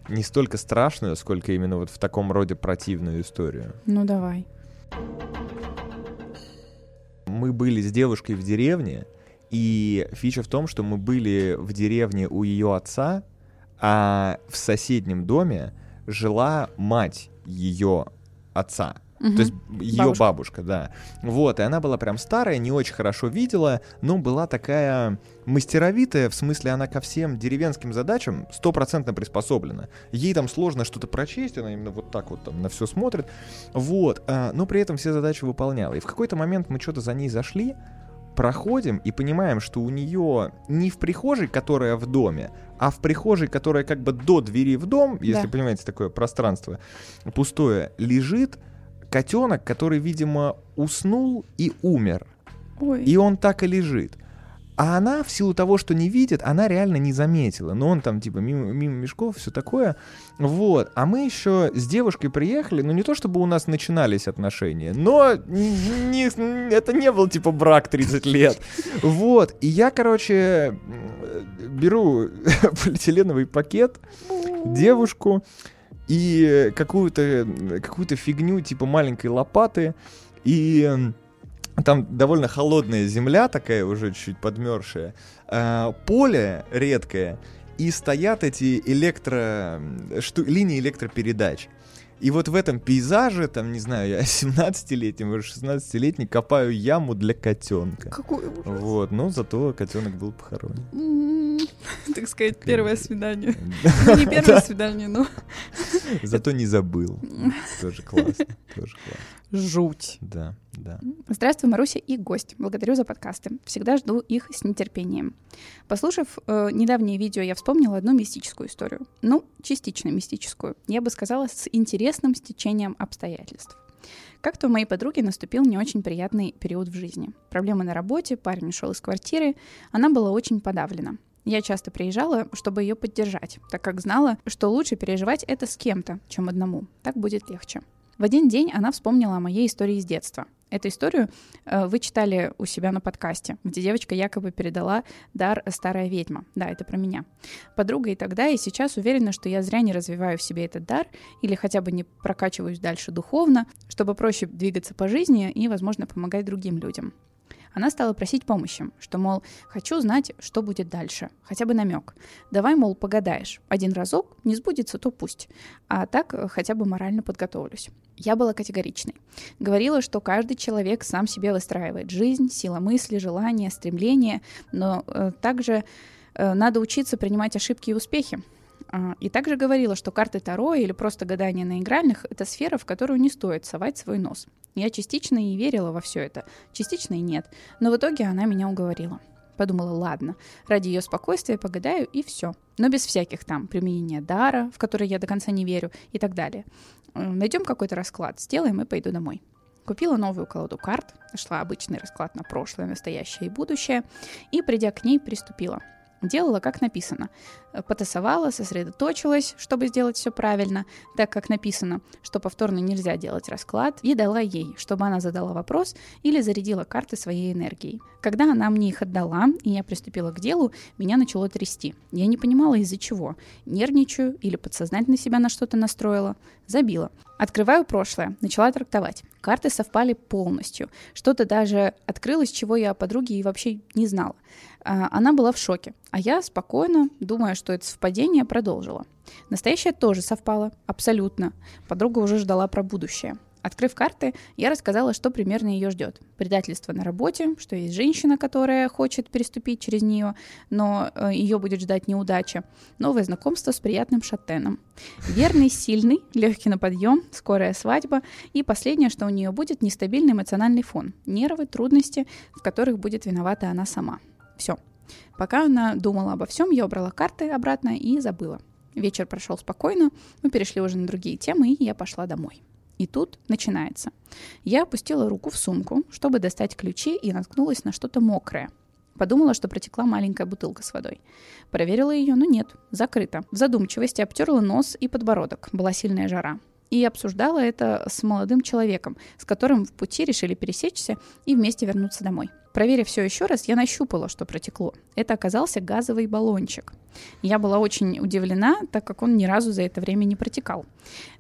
не столько страшную, сколько именно вот в таком роде противную историю? Ну, давай. Мы были с девушкой в деревне, и фича в том, что мы были в деревне у ее отца, а в соседнем доме жила мать ее отца. Угу. То есть ее бабушка. бабушка, да. Вот, и она была прям старая, не очень хорошо видела, но была такая мастеровитая, в смысле она ко всем деревенским задачам стопроцентно приспособлена. Ей там сложно что-то прочесть, она именно вот так вот там на все смотрит. Вот, а, но при этом все задачи выполняла. И в какой-то момент мы что-то за ней зашли, проходим и понимаем, что у нее не в прихожей, которая в доме, а в прихожей, которая как бы до двери в дом, если да. понимаете такое пространство пустое, лежит котенок, который, видимо, уснул и умер. Ой. И он так и лежит. А она, в силу того, что не видит, она реально не заметила. Но он там, типа, мимо, мимо мешков, все такое. Вот. А мы еще с девушкой приехали, ну, не то чтобы у нас начинались отношения, но не, это не был, типа, брак 30 лет. Вот. И я, короче, беру полиэтиленовый пакет, девушку, и какую-то какую фигню типа маленькой лопаты, и там довольно холодная земля такая уже чуть подмерзшая, а, поле редкое, и стоят эти электро... Шту... линии электропередач. И вот в этом пейзаже, там, не знаю, я 17-летний, может, 16-летний, копаю яму для котенка. Какой ужас. Вот, но зато котенок был похоронен. М-м-м. Так сказать, первое свидание. Ну, не первое свидание, но... Зато не забыл. Тоже классно, тоже классно. Жуть. Да, да. Здравствуй, Маруся и гость. Благодарю за подкасты. Всегда жду их с нетерпением. Послушав э, недавнее видео, я вспомнила одну мистическую историю. Ну, частично мистическую. Я бы сказала, с интересным стечением обстоятельств. Как-то у моей подруги наступил не очень приятный период в жизни. Проблемы на работе, парень ушел из квартиры, она была очень подавлена. Я часто приезжала, чтобы ее поддержать, так как знала, что лучше переживать это с кем-то, чем одному. Так будет легче. В один день она вспомнила о моей истории из детства. Эту историю э, вы читали у себя на подкасте, где девочка якобы передала дар «Старая ведьма». Да, это про меня. Подруга и тогда, и сейчас уверена, что я зря не развиваю в себе этот дар или хотя бы не прокачиваюсь дальше духовно, чтобы проще двигаться по жизни и, возможно, помогать другим людям. Она стала просить помощи, что, мол, хочу знать, что будет дальше, хотя бы намек. Давай, мол, погадаешь. Один разок, не сбудется, то пусть. А так э, хотя бы морально подготовлюсь. Я была категоричной. Говорила, что каждый человек сам себе выстраивает жизнь, сила мысли, желания, стремления, но э, также э, надо учиться принимать ошибки и успехи. А, и также говорила, что карты Таро или просто гадание на игральных — это сфера, в которую не стоит совать свой нос. Я частично и верила во все это, частично и нет. Но в итоге она меня уговорила. Подумала, ладно, ради ее спокойствия погадаю и все. Но без всяких там применения дара, в который я до конца не верю, и так далее. Э, Найдем какой-то расклад, сделаем и пойду домой. Купила новую колоду карт, нашла обычный расклад на прошлое, настоящее и будущее, и, придя к ней, приступила. Делала, как написано. Потасовала, сосредоточилась, чтобы сделать все правильно, так как написано, что повторно нельзя делать расклад, и дала ей, чтобы она задала вопрос или зарядила карты своей энергией. Когда она мне их отдала, и я приступила к делу, меня начало трясти. Я не понимала, из-за чего. Нервничаю или подсознательно себя на что-то настроила. Забила. Открываю прошлое, начала трактовать. Карты совпали полностью. Что-то даже открылось, чего я о подруге и вообще не знала. А, она была в шоке, а я спокойно, думая, что это совпадение, продолжила. Настоящее тоже совпало, абсолютно. Подруга уже ждала про будущее. Открыв карты, я рассказала, что примерно ее ждет. Предательство на работе, что есть женщина, которая хочет переступить через нее, но э, ее будет ждать неудача. Новое знакомство с приятным шатеном. Верный, сильный, легкий на подъем, скорая свадьба. И последнее, что у нее будет нестабильный эмоциональный фон. Нервы, трудности, в которых будет виновата она сама. Все. Пока она думала обо всем, я убрала карты обратно и забыла. Вечер прошел спокойно, мы перешли уже на другие темы, и я пошла домой. И тут начинается. Я опустила руку в сумку, чтобы достать ключи, и наткнулась на что-то мокрое. Подумала, что протекла маленькая бутылка с водой. Проверила ее, но нет, закрыто. В задумчивости обтерла нос и подбородок. Была сильная жара и обсуждала это с молодым человеком, с которым в пути решили пересечься и вместе вернуться домой. Проверив все еще раз, я нащупала, что протекло. Это оказался газовый баллончик. Я была очень удивлена, так как он ни разу за это время не протекал.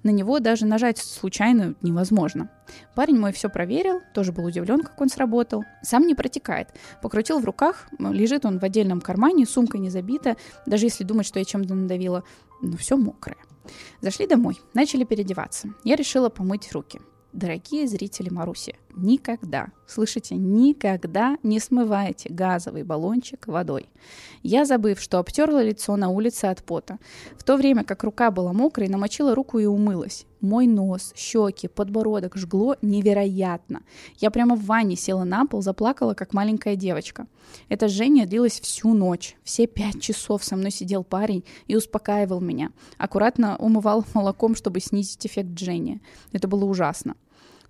На него даже нажать случайно невозможно. Парень мой все проверил, тоже был удивлен, как он сработал. Сам не протекает. Покрутил в руках, лежит он в отдельном кармане, сумка не забита, даже если думать, что я чем-то надавила, но все мокрое. Зашли домой, начали переодеваться. Я решила помыть руки. Дорогие зрители Маруси, никогда, слышите, никогда не смывайте газовый баллончик водой. Я, забыв, что обтерла лицо на улице от пота, в то время как рука была мокрой, намочила руку и умылась. Мой нос, щеки, подбородок жгло невероятно. Я прямо в ванне села на пол, заплакала, как маленькая девочка. Это жжение длилось всю ночь. Все пять часов со мной сидел парень и успокаивал меня. Аккуратно умывал молоком, чтобы снизить эффект жжения. Это было ужасно.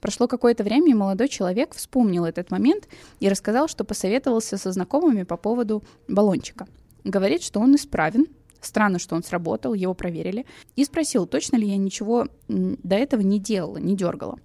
Прошло какое-то время, и молодой человек вспомнил этот момент и рассказал, что посоветовался со знакомыми по поводу баллончика. Говорит, что он исправен, Странно, что он сработал, его проверили. И спросил, точно ли я ничего до этого не делала, не дергала.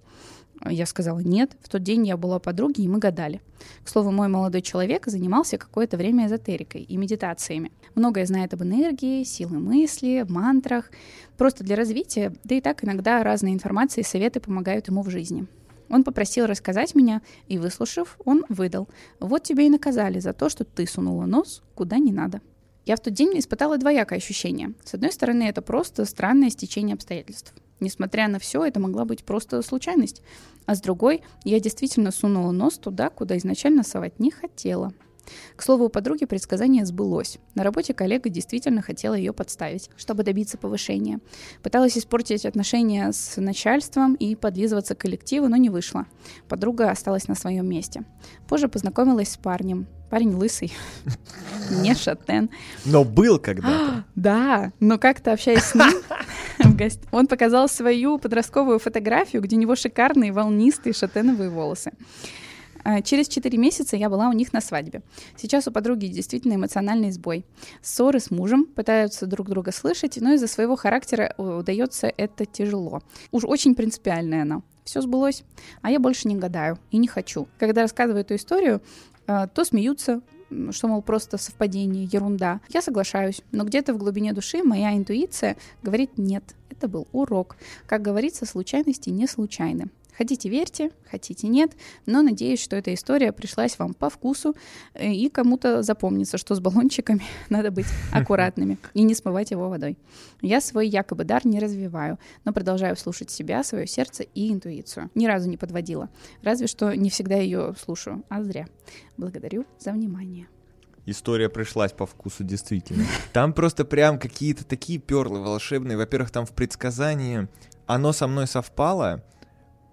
Я сказала нет. В тот день я была подруги, и мы гадали. К слову, мой молодой человек занимался какое-то время эзотерикой и медитациями. Многое знает об энергии, силы мысли, мантрах. Просто для развития, да и так иногда разные информации и советы помогают ему в жизни. Он попросил рассказать меня, и, выслушав, он выдал. «Вот тебе и наказали за то, что ты сунула нос куда не надо». Я в тот день испытала двоякое ощущение. С одной стороны, это просто странное стечение обстоятельств. Несмотря на все, это могла быть просто случайность. А с другой, я действительно сунула нос туда, куда изначально совать не хотела. К слову, у подруги предсказание сбылось. На работе коллега действительно хотела ее подставить, чтобы добиться повышения. Пыталась испортить отношения с начальством и подлизываться к коллективу, но не вышло. Подруга осталась на своем месте. Позже познакомилась с парнем. Парень лысый, не шатен. Но был когда-то. Да, но как-то общаясь с ним, он показал свою подростковую фотографию, где у него шикарные волнистые шатеновые волосы. А, через 4 месяца я была у них на свадьбе. Сейчас у подруги действительно эмоциональный сбой. Ссоры с мужем, пытаются друг друга слышать, но из-за своего характера э, удается это тяжело. Уж очень принципиальная она. Все сбылось, а я больше не гадаю и не хочу. Когда рассказываю эту историю, э, то смеются, что, мол, просто совпадение, ерунда. Я соглашаюсь, но где-то в глубине души моя интуиция говорит нет, это был урок. Как говорится, случайности не случайны. Хотите верьте, хотите нет, но надеюсь, что эта история пришлась вам по вкусу э, и кому-то запомнится, что с баллончиками надо быть аккуратными и не смывать его водой. Я свой якобы дар не развиваю, но продолжаю слушать себя, свое сердце и интуицию. Ни разу не подводила, разве что не всегда ее слушаю, а зря. Благодарю за внимание. История пришлась по вкусу, действительно. Там просто прям какие-то такие перлы волшебные. Во-первых, там в предсказании оно со мной совпало,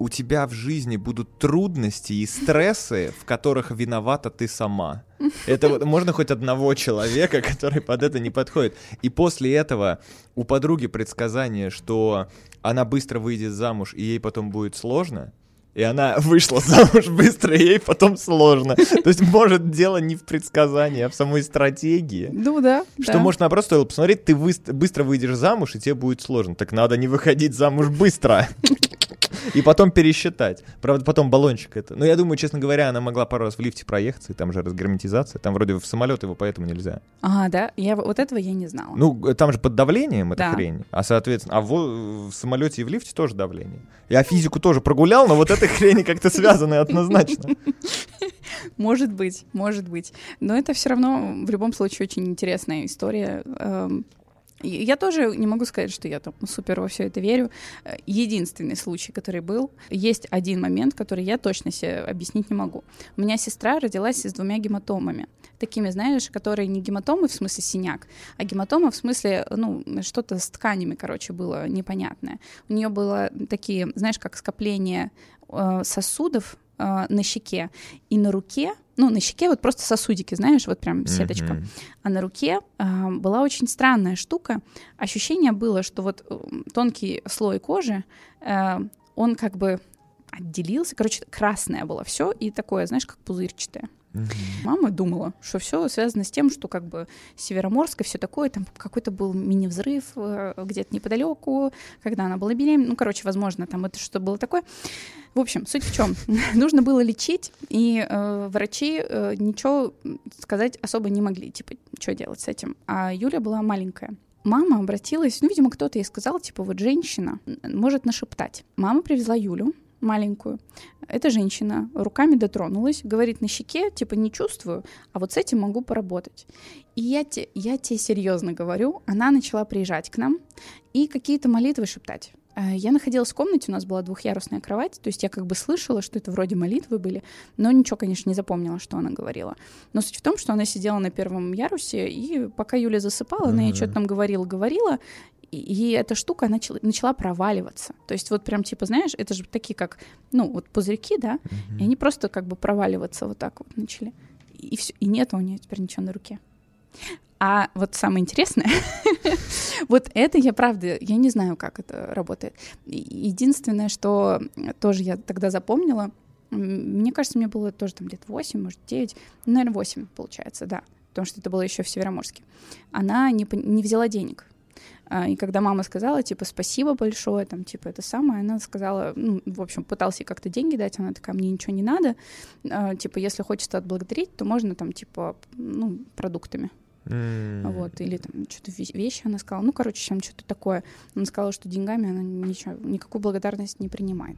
у тебя в жизни будут трудности и стрессы, в которых виновата ты сама. Это вот можно хоть одного человека, который под это не подходит. И после этого у подруги предсказание, что она быстро выйдет замуж и ей потом будет сложно, и она вышла замуж быстро, и ей потом сложно. То есть, может, дело не в предсказании, а в самой стратегии. Ну да. Что, да. может, наоборот, стоило посмотреть, ты быстро выйдешь замуж, и тебе будет сложно. Так надо не выходить замуж быстро. И потом пересчитать. Правда, потом баллончик это. Но я думаю, честно говоря, она могла пару раз в лифте проехаться, и там же разгерметизация. Там вроде в самолет его поэтому нельзя. А, да? Я, вот этого я не знала. Ну, там же под давлением эта Да. хрень. А, соответственно, а в, в самолете и в лифте тоже давление. Я физику тоже прогулял, но вот этой хрени как-то связаны однозначно. Может быть, может быть. Но это все равно в любом случае очень интересная история. Я тоже не могу сказать, что я там супер во все это верю. Э, Единственный случай, который был, есть один момент, который я точно себе объяснить не могу. У меня сестра родилась с двумя гематомами. Такими, знаешь, которые не гематомы в смысле синяк, а гематома в смысле, ну, что-то с тканями, короче, было непонятное. У нее было такие, знаешь, как скопление э, сосудов э, на щеке и на руке, ну, на щеке вот просто сосудики, знаешь, вот прям сеточка. Мгм. А на руке э, была очень странная штука. Ощущение было, что вот э, тонкий слой кожи, э, он как бы отделился. Короче, красное было все и такое, знаешь, как пузырчатое. Мгм. Мама думала, что все связано с тем, что как бы Североморск и все такое, там какой-то был мини-взрыв э, где-то неподалеку, когда она была беременна. Ну, короче, возможно, там это что было такое. В общем, суть в чем? Нужно было лечить, и э, врачи э, ничего сказать особо не могли, типа, что делать с этим. А Юля была маленькая. Мама обратилась, ну, видимо, кто-то ей сказал, типа, вот женщина может нашептать. Мама привезла Юлю, маленькую. Эта женщина руками дотронулась, говорит на щеке, типа, не чувствую, а вот с этим могу поработать. И я, те, я тебе серьезно говорю, она начала приезжать к нам и какие-то молитвы шептать. Э, Я находилась в комнате, у нас была двухъярусная кровать, то есть я как бы слышала, что это вроде молитвы были, но ничего, конечно, не запомнила, что она говорила. Но суть в том, что она сидела на первом ярусе, и пока Юля засыпала, она ей что-то там говорила-говорила, и, и эта штука начала, начала проваливаться. То есть вот прям типа, знаешь, это же такие как, ну, вот пузырьки, да, и они просто как бы проваливаться вот так вот начали. И все, и нет у нее теперь ничего на руке. А вот самое интересное, вот это я правда, я не знаю, как это работает. Единственное, что тоже я тогда запомнила, мне кажется, мне было тоже там лет 8, может, 9, ну, наверное, 8, получается, да, потому что это было еще в Североморске. Она не, не взяла денег. А, И когда мама сказала, типа, спасибо большое, там, типа, это самое, она сказала, ну, в общем, пыталась ей как-то деньги дать, она такая, мне ничего не надо, А, типа, если хочется отблагодарить, то можно там, типа, ну, продуктами. М. Вот, или там что-то вещи она сказала. Ну, короче, там что-то такое. Она сказала, что деньгами она ничего, никакую благодарность не принимает.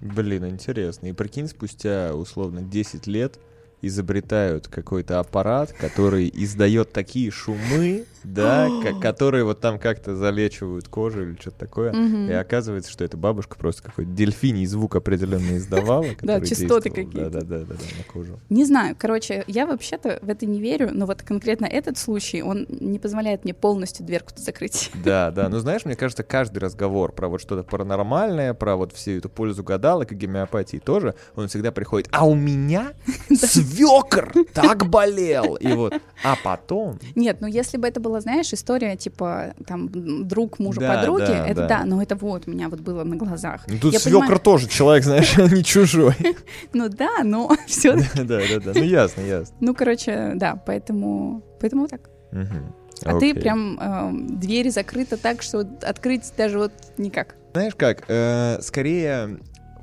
Блин, интересно. И прикинь, спустя условно 10 лет изобретают какой-то аппарат, который издает такие шумы, да, ко- которые вот там как-то залечивают кожу или что-то такое. И оказывается, что эта бабушка просто какой-то дельфиний звук определенно издавала. который частоты какие-то. Да-да-да, на кожу. Не знаю, короче, я вообще-то в это не верю, но вот конкретно этот случай, он не позволяет мне полностью дверку закрыть. Да, да. Ну, знаешь, мне кажется, каждый разговор про вот что-то паранормальное, про вот всю эту пользу гадалок и гомеопатии тоже, он всегда приходит, а у меня свекр так болел. И вот, а потом... Нет, ну если бы это была, знаешь, история типа там друг мужа Да, подруги, да, это да. да. но это вот у меня вот было на глазах. Ну, Тут Я свекр понимаю- тоже человек, знаешь, не чужой. Ну да, но все. Да, да, да. Ну, ясно, ясно. Ну, короче, да, поэтому, поэтому так. А ты Окей. прям э, дверь закрыта так, что открыть даже вот никак. Знаешь как, э, скорее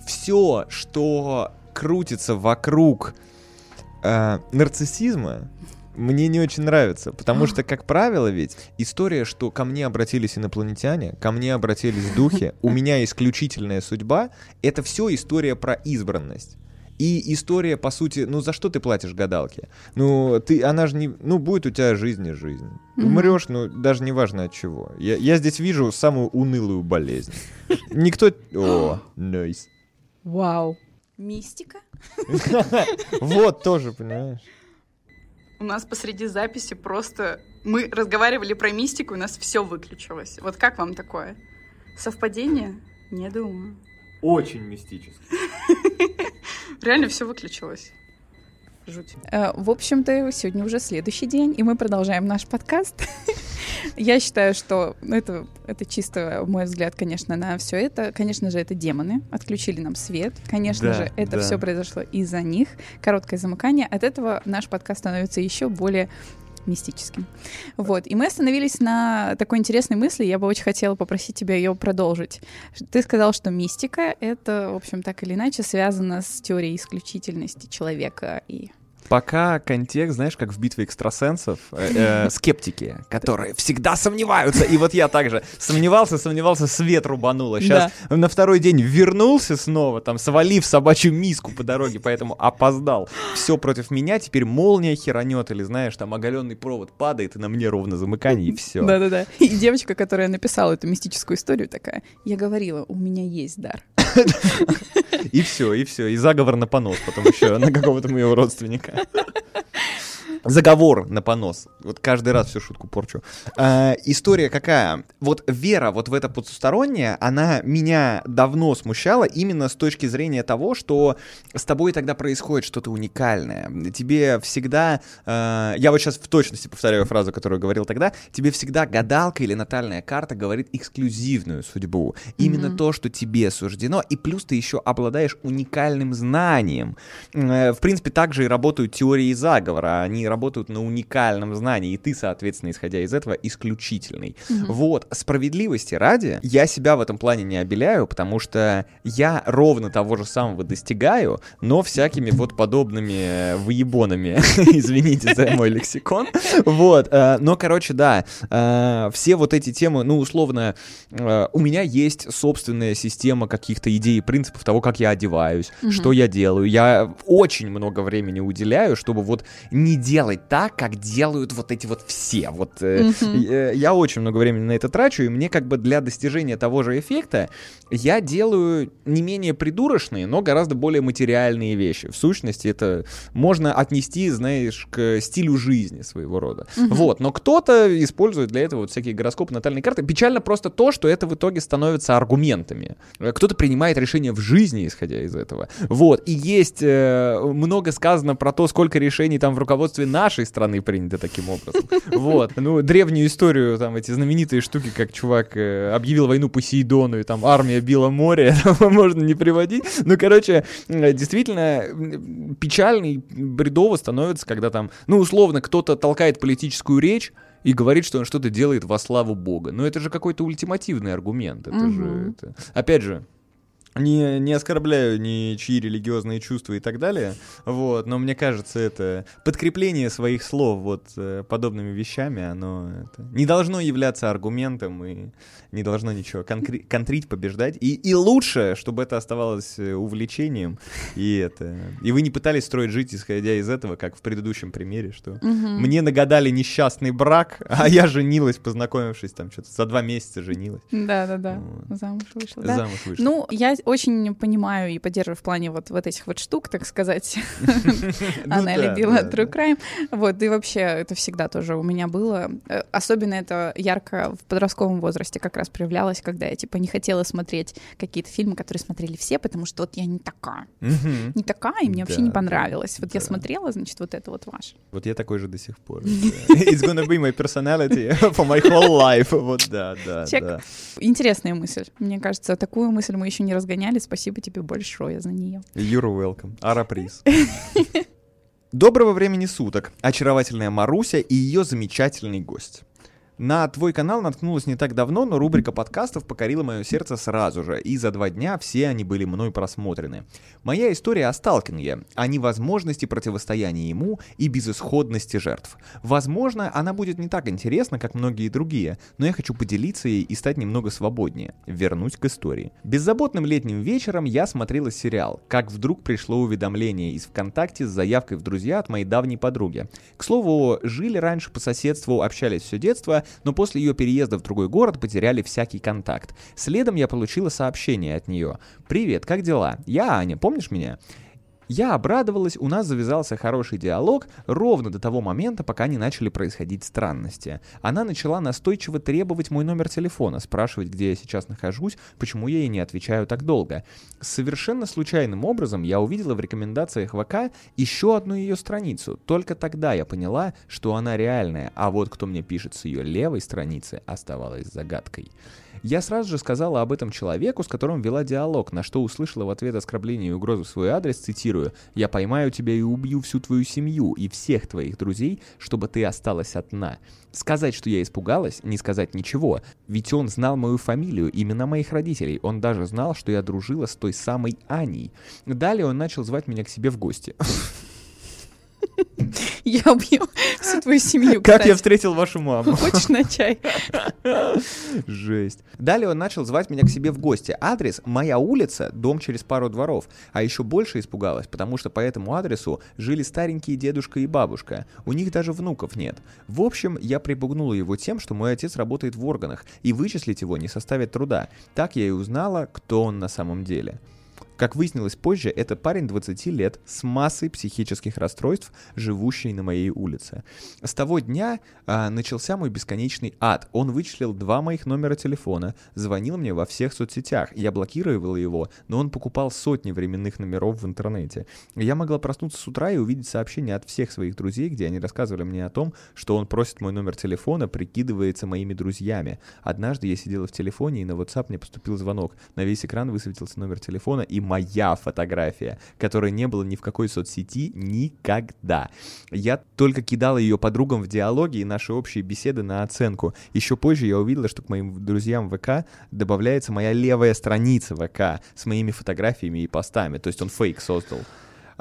все, что крутится вокруг э, нарциссизма, мне не очень нравится, потому что, как правило, ведь история, что ко мне обратились инопланетяне, ко мне обратились духи, у меня исключительная судьба, это все история про избранность. И история, по сути, ну за что ты платишь гадалке? Ну, ты, она же не, ну будет у тебя жизнь и жизнь. Умрешь, ну даже не важно от чего. Я, я здесь вижу самую унылую болезнь. Никто... О, nice. Вау. Мистика? Вот тоже, понимаешь? У нас посреди записи просто... Мы разговаривали про мистику, у нас все выключилось. Вот как вам такое? Совпадение? Не думаю. Очень мистически. Реально все выключилось. Жуть. Э, В общем-то, сегодня уже следующий день, и мы продолжаем наш подкаст. Я считаю, что это, это чисто мой взгляд, конечно, на все это. Конечно же, это демоны. Отключили нам свет. Конечно Да, же, это да. все произошло из-за них. Короткое замыкание. От этого наш подкаст становится еще более мистическим. Вот. И мы остановились на такой интересной мысли. Я бы очень хотела попросить тебя ее продолжить. Ты сказал, что мистика — это, в общем, так или иначе связано с теорией исключительности человека и Пока контекст, знаешь, как в битве экстрасенсов, э, э, скептики, которые всегда сомневаются. И вот я также сомневался, сомневался, свет рубануло. Сейчас на второй день вернулся снова, там, свалив собачью миску по дороге, поэтому опоздал. Все против меня, теперь молния херанет, или, знаешь, там оголенный провод падает, и на мне ровно замыкание, и все. Да-да-да. И девочка, которая написала эту мистическую историю, такая, я говорила, у меня есть дар. И все, и все. И заговор на понос потом еще на какого-то моего родственника. Заговор на понос. Вот каждый раз всю шутку порчу. А, история какая? Вот вера вот в это потустороннее, она меня давно смущала именно с точки зрения того, что с тобой тогда происходит что-то уникальное. Тебе всегда... э, я вот сейчас в точности повторяю фразу, которую говорил тогда. Тебе всегда гадалка или натальная карта говорит эксклюзивную судьбу. Именно Мгм. то, что тебе суждено. И плюс ты еще обладаешь уникальным знанием. Э, В принципе, также и работают теории заговора. Они работают на уникальном знании, и ты, соответственно, исходя из этого, исключительный. Вот, справедливости ради, я себя в этом плане не обеляю, потому что я ровно того же самого достигаю, но всякими вот подобными э, выебонами, извините за мой лексикон, вот, э, но, короче, да, э, все вот эти темы, ну, условно, у меня есть собственная система каких-то идей и принципов того, как я одеваюсь, что я делаю, я очень много времени уделяю, чтобы вот не делать так, как делают вот эти вот все, вот, э. Э, Я очень много времени на это трачу, и мне как бы для достижения того же эффекта я делаю не менее придурочные, но гораздо более материальные вещи. В сущности, это можно отнести, знаешь, к стилю жизни своего рода. Вот, но кто-то использует для этого вот всякие гороскопы, натальные карты. Печально просто то, что это в итоге становится аргументами. Э, Кто-то принимает решения в жизни, исходя из этого. Вот, и есть э, много сказано про то, сколько решений там в руководстве нашей страны принято таким образом. Вот, ну, древнюю историю, там, эти знаменитые штуки, как чувак э, объявил войну Посейдону, и там армия била море, можно не приводить. Ну, короче, э, действительно печально и бредово становится, когда там, ну, условно, кто-то толкает политическую речь, и говорит, что он что-то делает во славу Бога. Но это же какой-то ультимативный аргумент. Это Мгм. же... это- Опять же, не, не оскорбляю ничьи религиозные чувства и так далее, вот, но мне кажется, это подкрепление своих слов вот э, подобными вещами, оно это, не должно являться аргументом и не должно ничего конкре- контрить, побеждать. И, и лучше, чтобы это оставалось э, увлечением, и это... И вы не пытались строить жить, исходя из этого, как в предыдущем примере, что Мгм. мне нагадали несчастный брак, а я женилась, познакомившись там что-то за два месяца женилась. Да-да-да, Вот. замуж вышла. да. Замуж вышла. Ну, я очень понимаю и поддерживаю в плане вот, вот этих вот штук, так сказать. Ну Она любила True. Crime. Вот, и вообще это всегда тоже у меня было. Э, Особенно это ярко в подростковом возрасте как раз проявлялось, когда я, типа, не хотела смотреть какие-то фильмы, которые смотрели все, потому что вот я не такая. Мгм. Не такая, и мне вообще Да, не да, понравилось. Вот я да. смотрела, значит, вот это вот ваше. Вот я такой же до сих пор. It's gonna be my personality for my whole life. Вот да, да, Чек. да. Интересная мысль. Мне кажется, такую мысль мы еще не разгоняли. Спасибо тебе большое за нее. You're welcome. Араприз. Доброго времени суток, очаровательная Маруся и ее замечательный гость. На твой канал наткнулась не так давно, но рубрика подкастов покорила мое сердце сразу же, и за два дня все они были мной просмотрены. Моя история о сталкинге, о невозможности противостояния ему и безысходности жертв. Возможно, она будет не так интересна, как многие другие, но я хочу поделиться ей и стать немного свободнее. Вернусь к истории. Беззаботным летним вечером я смотрела сериал, как вдруг пришло уведомление из ВКонтакте с заявкой в друзья от моей давней подруги. К слову, жили раньше по соседству, общались все детство, но после ее переезда в другой город потеряли всякий контакт. Следом я получила сообщение от нее. «Привет, как дела? Я Аня, помнишь меня?» Я обрадовалась, у нас завязался хороший диалог ровно до того момента, пока не начали происходить странности. Она начала настойчиво требовать мой номер телефона, спрашивать, где я сейчас нахожусь, почему я ей не отвечаю так долго. Совершенно случайным образом я увидела в рекомендациях ВК еще одну ее страницу. Только тогда я поняла, что она реальная, а вот кто мне пишет с ее левой страницы, оставалась загадкой. Я сразу же сказала об этом человеку, с которым вела диалог, на что услышала в ответ оскорбление и угрозу в свой адрес, цитирую, «Я поймаю тебя и убью всю твою семью и всех твоих друзей, чтобы ты осталась одна». Сказать, что я испугалась, не сказать ничего, ведь он знал мою фамилию, имена моих родителей, он даже знал, что я дружила с той самой Аней. Далее он начал звать меня к себе в гости. Я убью всю твою семью, Как я встретил вашу маму? Хочешь на чай? Жесть. Далее он начал звать меня к себе в гости. Адрес — моя улица, дом через пару дворов. А еще больше испугалась, потому что по этому адресу жили старенькие дедушка и бабушка. У них даже внуков нет. В общем, я припугнула его тем, что мой отец работает в органах, и вычислить его не составит труда. Так я и узнала, кто он на самом деле. Как выяснилось позже, это парень 20 лет с массой психических расстройств, живущий на моей улице. С того дня а, начался мой бесконечный ад. Он вычислил два моих номера телефона, звонил мне во всех соцсетях. Я блокировал его, но он покупал сотни временных номеров в интернете. Я могла проснуться с утра и увидеть сообщения от всех своих друзей, где они рассказывали мне о том, что он просит мой номер телефона, прикидывается моими друзьями. Однажды я сидела в телефоне, и на WhatsApp мне поступил звонок. На весь экран высветился номер телефона, и моя фотография, которой не было ни в какой соцсети никогда. Я только кидала ее подругам в диалоге и наши общие беседы на оценку. Еще позже я увидела, что к моим друзьям ВК добавляется моя левая страница ВК с моими фотографиями и постами. То есть он фейк создал.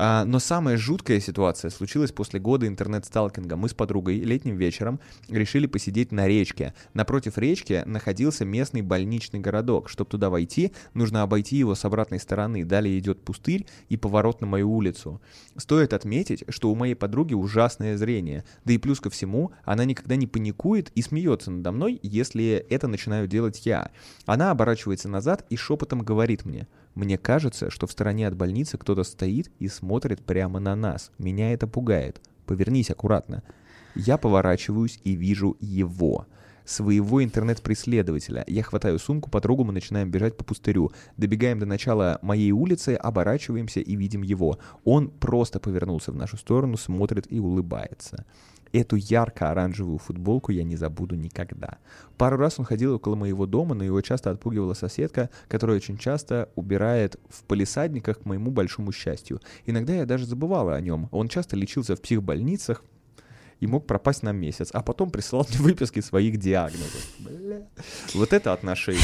А, но самая жуткая ситуация случилась после года интернет-сталкинга. Мы с подругой летним вечером решили посидеть на речке. Напротив речки находился местный больничный городок. Чтобы туда войти, нужно обойти его с обратной стороны. Далее идет пустырь и поворот на мою улицу. Стоит отметить, что у моей подруги ужасное зрение. Да и плюс ко всему, она никогда не паникует и смеется надо мной, если это начинаю делать я. Она оборачивается назад и шепотом говорит мне, мне кажется, что в стороне от больницы кто-то стоит и смотрит прямо на нас. Меня это пугает. Повернись аккуратно. Я поворачиваюсь и вижу его своего интернет-преследователя. Я хватаю сумку, подругу мы начинаем бежать по пустырю. Добегаем до начала моей улицы, оборачиваемся и видим его. Он просто повернулся в нашу сторону, смотрит и улыбается. Эту ярко-оранжевую футболку я не забуду никогда. Пару раз он ходил около моего дома, но его часто отпугивала соседка, которая очень часто убирает в полисадниках к моему большому счастью. Иногда я даже забывала о нем. Он часто лечился в психбольницах, и мог пропасть на месяц, а потом присылал мне выписки своих диагнозов. Бля. Вот это отношение.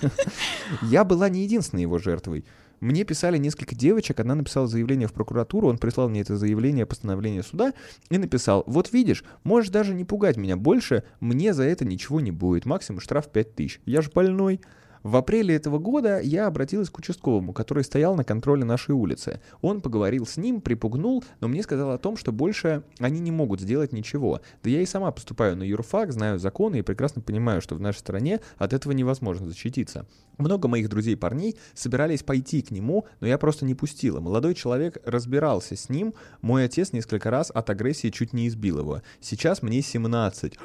Я была не единственной его жертвой. Мне писали несколько девочек, одна написала заявление в прокуратуру, он прислал мне это заявление, постановление суда, и написал, вот видишь, можешь даже не пугать меня больше, мне за это ничего не будет, максимум штраф 5000. Я же больной. В апреле этого года я обратилась к участковому, который стоял на контроле нашей улицы. Он поговорил с ним, припугнул, но мне сказал о том, что больше они не могут сделать ничего. Да я и сама поступаю на юрфак, знаю законы и прекрасно понимаю, что в нашей стране от этого невозможно защититься. Много моих друзей-парней собирались пойти к нему, но я просто не пустила. Молодой человек разбирался с ним, мой отец несколько раз от агрессии чуть не избил его. Сейчас мне 17.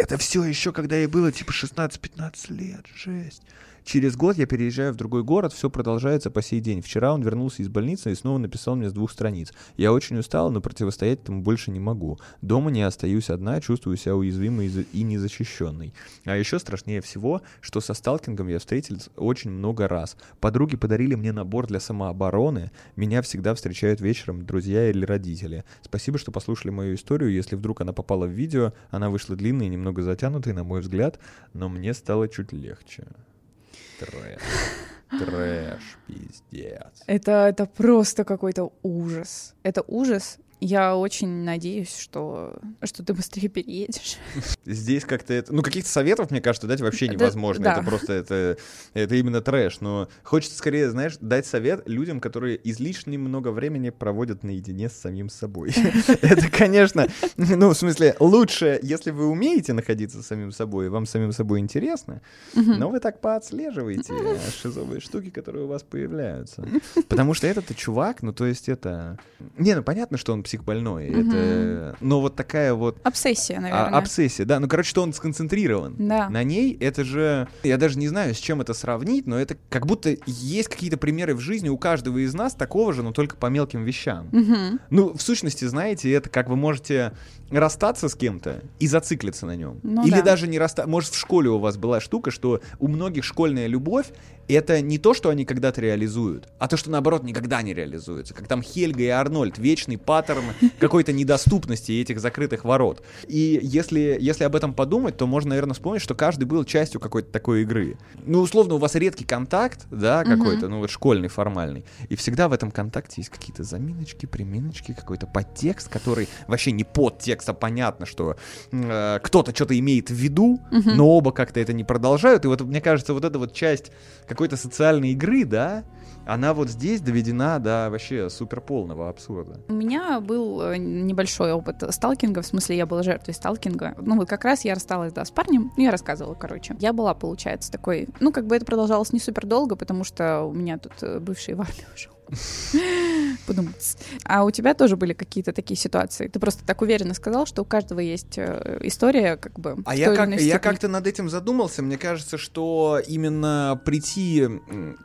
Это все еще, когда ей было типа 16-15 лет. Жесть. Через год я переезжаю в другой город, все продолжается по сей день. Вчера он вернулся из больницы и снова написал мне с двух страниц. Я очень устал, но противостоять этому больше не могу. Дома не остаюсь одна, чувствую себя уязвимой и незащищенной. А еще страшнее всего, что со сталкингом я встретился очень много раз. Подруги подарили мне набор для самообороны. Меня всегда встречают вечером друзья или родители. Спасибо, что послушали мою историю. Если вдруг она попала в видео, она вышла длинной и немного затянутой, на мой взгляд, но мне стало чуть легче. Трэш. Трэш, пиздец. Это, это просто какой-то ужас. Это ужас. Я очень надеюсь, что, что ты быстрее переедешь. Здесь как-то это... Ну, каких-то советов, мне кажется, дать вообще невозможно. Да. Это просто, это, это именно трэш. Но хочется скорее, знаешь, дать совет людям, которые излишне много времени проводят наедине с самим собой. Это, конечно, ну, в смысле, лучше, если вы умеете находиться с самим собой, вам самим собой интересно, но вы так поотслеживаете шизовые штуки, которые у вас появляются. Потому что этот чувак, ну, то есть это... Не, ну, понятно, что он психбольной. Угу. Это, но вот такая вот... Обсессия, а, наверное. А, обсессия, да. Ну, короче, что он сконцентрирован. Да. На ней это же... Я даже не знаю, с чем это сравнить, но это как будто есть какие-то примеры в жизни у каждого из нас такого же, но только по мелким вещам. Угу. Ну, в сущности, знаете, это как вы можете расстаться с кем-то и зациклиться на нем. Ну, Или да. даже не расстаться. Может, в школе у вас была штука, что у многих школьная любовь это не то, что они когда-то реализуют, а то, что наоборот никогда не реализуется. Как там Хельга и Арнольд, вечный паттерн какой-то недоступности этих закрытых ворот. И если, если об этом подумать, то можно, наверное, вспомнить, что каждый был частью какой-то такой игры. Ну, условно, у вас редкий контакт, да, какой-то, ну вот школьный, формальный. И всегда в этом контакте есть какие-то заминочки, приминочки, какой-то подтекст, который вообще не подтекст, а понятно, что э, кто-то что-то имеет в виду, но оба как-то это не продолжают. И вот, мне кажется, вот эта вот часть какой-то социальной игры, да, она вот здесь доведена до вообще супер полного абсурда. У меня был э, небольшой опыт сталкинга, в смысле я была жертвой сталкинга. Ну вот как раз я рассталась, да, с парнем, ну я рассказывала, короче. Я была, получается, такой, ну как бы это продолжалось не супер долго, потому что у меня тут э, бывший в армию ушел. Подумать. А у тебя тоже были какие-то такие ситуации? Ты просто так уверенно сказал, что у каждого есть э, история, как бы. А я, как, я как-то над этим задумался. Мне кажется, что именно прийти,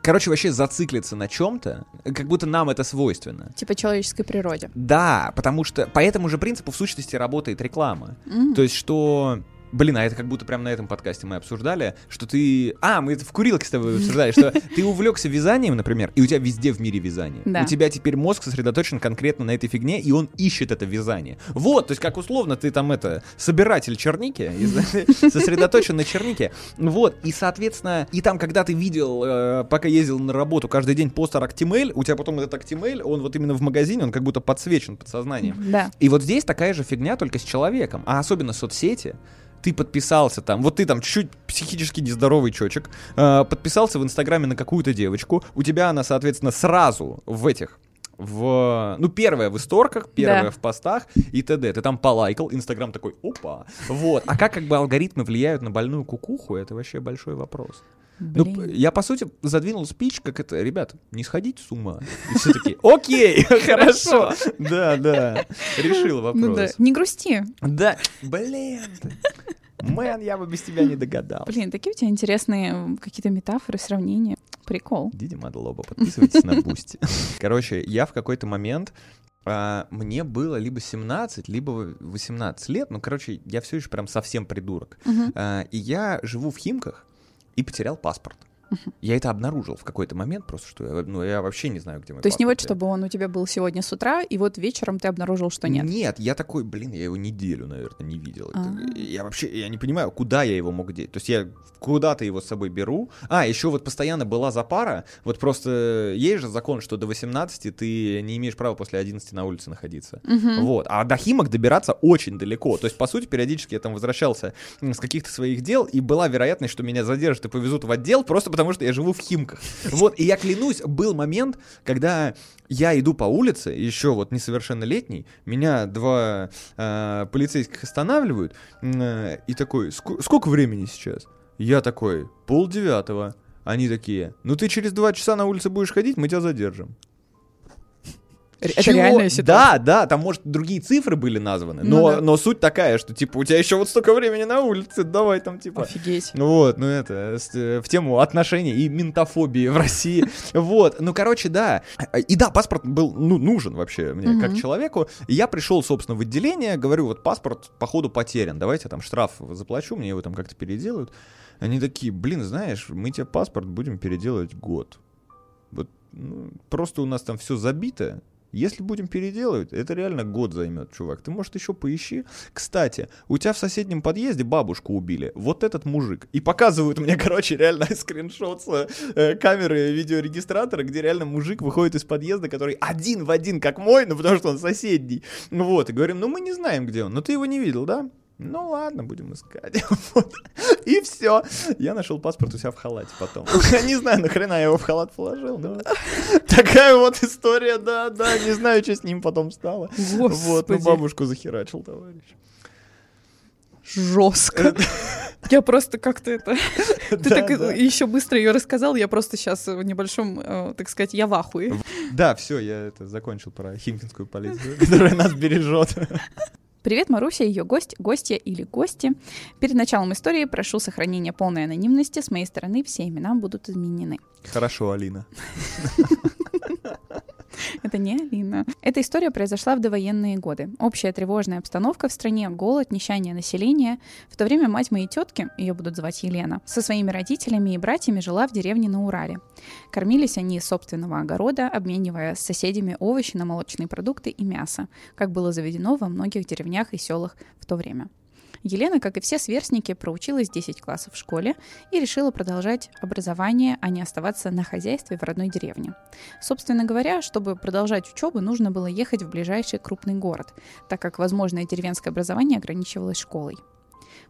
короче, вообще зациклиться на чем-то, как будто нам это свойственно. Типа человеческой природе. Да, потому что по этому же принципу в сущности работает реклама. Mm. То есть, что Блин, а это как будто прямо на этом подкасте мы обсуждали, что ты... А, мы это в курилке с тобой обсуждали, что ты увлекся вязанием, например, и у тебя везде в мире вязание. Да. У тебя теперь мозг сосредоточен конкретно на этой фигне, и он ищет это вязание. Вот, то есть как условно ты там это, собиратель черники, сосредоточен на чернике. Вот, и соответственно, и там, когда ты видел, э, пока ездил на работу каждый день постер Актимель, у тебя потом этот Актимель, он вот именно в магазине, он как будто подсвечен подсознанием. Да. И вот здесь такая же фигня, только с человеком, а особенно соцсети, ты подписался там, вот ты там чуть-чуть психически нездоровый чечек, э, подписался в Инстаграме на какую-то девочку, у тебя она, соответственно, сразу в этих в, ну, первое в исторках, первое Да. в постах и т.д. Ты там полайкал, Инстаграм такой, опа, вот. А как как бы алгоритмы влияют на больную кукуху, это вообще большой вопрос. Ну, Блин. п- я, по сути, задвинул спич, как это, ребят, не сходите с ума. И все таки окей, хорошо. Да, да, решил Ну вопрос. Не грусти. Да, блин. Man, я бы без тебя не догадался. Блин, такие у тебя интересные какие-то метафоры, сравнения. Прикол. დიდი მადლობა, подписывайтесь на Бусти. Короче, я в какой-то момент а, мне было либо 17, либо 18 лет. Ну, короче, я все еще прям совсем придурок. А, и я живу в Химках и потерял паспорт. Я это обнаружил в какой-то момент, просто что я, ну, я вообще не знаю, где мой То есть не вот, чтобы он у тебя был сегодня с утра, и вот вечером ты обнаружил, что нет. Нет, я такой, блин, я его неделю, наверное, не видел. А. Я вообще, я не понимаю, куда я его мог деть. То есть я куда-то его с собой беру. А, еще вот постоянно была запара. Вот просто есть же закон, что до 18 ты не имеешь права после 11 на улице находиться. Мгм. Вот. А до Химок добираться очень далеко. То есть, по сути, периодически я там возвращался с каких-то своих дел, и была вероятность, что меня задержат и повезут в отдел, просто потому что я живу в Химках. Вот. И я клянусь, был момент, когда я иду по улице, еще вот несовершеннолетний, меня два э, полицейских останавливают, э, и такой, «Ск- сколько времени сейчас? Я такой, полдевятого. Они такие, ну ты через два часа на улице будешь ходить, мы тебя задержим. Это Чего? реальная ситуация. Да, да, там, может, другие цифры были названы, Ну но, да. но суть такая, что, типа, у тебя еще вот столько времени на улице, давай там, типа... Офигеть. Ну вот, ну это, э, в тему отношений и ментофобии в России. Вот, ну, короче, да. И да, паспорт был, ну, нужен вообще мне, как Мгм. человеку. И я пришел, собственно, в отделение, говорю, вот паспорт, походу, потерян, давайте там штраф заплачу, мне его там как-то переделают. Они такие, блин, знаешь, мы тебе паспорт будем переделывать год. Вот, ну, просто у нас там все забито, Если будем переделывать, это реально год займет, чувак. Ты, может, еще поищи. Кстати, у тебя в соседнем подъезде бабушку убили. Вот этот мужик. И показывают мне, короче, реально скриншот с э, камеры видеорегистратора, где реально мужик выходит из подъезда, который один в один, как мой, ну потому что он соседний. Вот, и говорим, ну мы не знаем, где он. Но ты его не видел, да? Ну ладно, будем искать. вот. И все. Я нашел паспорт у себя в халате потом. Я не знаю, нахрена я его в халат положил. Но... Такая вот история, да, да. Не знаю, что с ним потом стало. Господи. Вот, ну бабушку захерачил, товарищ. Жестко. Я просто как-то это... Ты так еще быстро ее рассказал, я просто сейчас в небольшом, э, так сказать, я в ахуе. Да, все, я это закончил про химкинскую полицию, которая нас бережет. Привет, Маруся, ее гость, гостья или гости. Перед началом истории прошу сохранения полной анонимности. С моей стороны все имена будут изменены. Хорошо, Алина. Это не Алина. Эта история произошла в довоенные годы. Общая тревожная обстановка в стране, голод, нищание населения. В то время мать моей тетки, ее будут звать Елена, со своими родителями и братьями жила в деревне на Урале. Кормились они из собственного огорода, обменивая с соседями овощи на молочные продукты и мясо, как было заведено во многих деревнях и селах в то время. Елена, как и все сверстники, проучилась 10 классов в школе и решила продолжать образование, а не оставаться на хозяйстве в родной деревне. Собственно говоря, чтобы продолжать учебу, нужно было ехать в ближайший крупный город, так как возможное деревенское образование ограничивалось школой.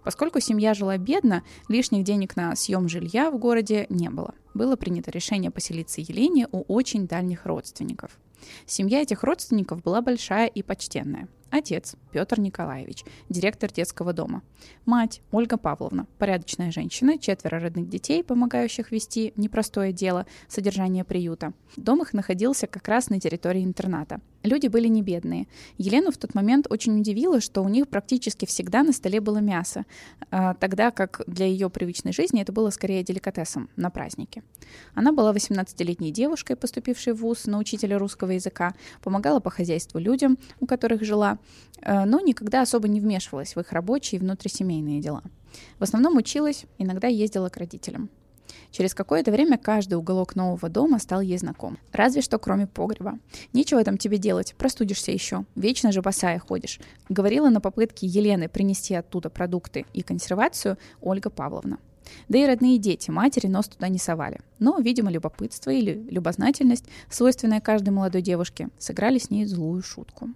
Поскольку семья жила бедно, лишних денег на съем жилья в городе не было. Было принято решение поселиться Елене у очень дальних родственников. Семья этих родственников была большая и почтенная. Отец Петр Николаевич, директор детского дома. Мать Ольга Павловна, порядочная женщина, четверо родных детей, помогающих вести непростое дело содержание приюта. Дом их находился как раз на территории интерната. Люди были не бедные. Елену в тот момент очень удивило, что у них практически всегда на столе было мясо, а, тогда как для ее привычной жизни это было скорее деликатесом на празднике. Она была 18-летней девушкой, поступившей в ВУЗ на учителя русского языка, помогала по хозяйству людям, у которых жила, но никогда особо не вмешивалась в их рабочие и внутрисемейные дела. В основном училась, иногда ездила к родителям. Через какое-то время каждый уголок нового дома стал ей знаком. Разве что кроме погреба. Нечего там тебе делать, простудишься еще. Вечно же босая ходишь. Говорила на попытке Елены принести оттуда продукты и консервацию Ольга Павловна. Да и родные дети, матери нос туда не совали. Но, видимо, любопытство или любознательность, свойственная каждой молодой девушке, сыграли с ней злую шутку.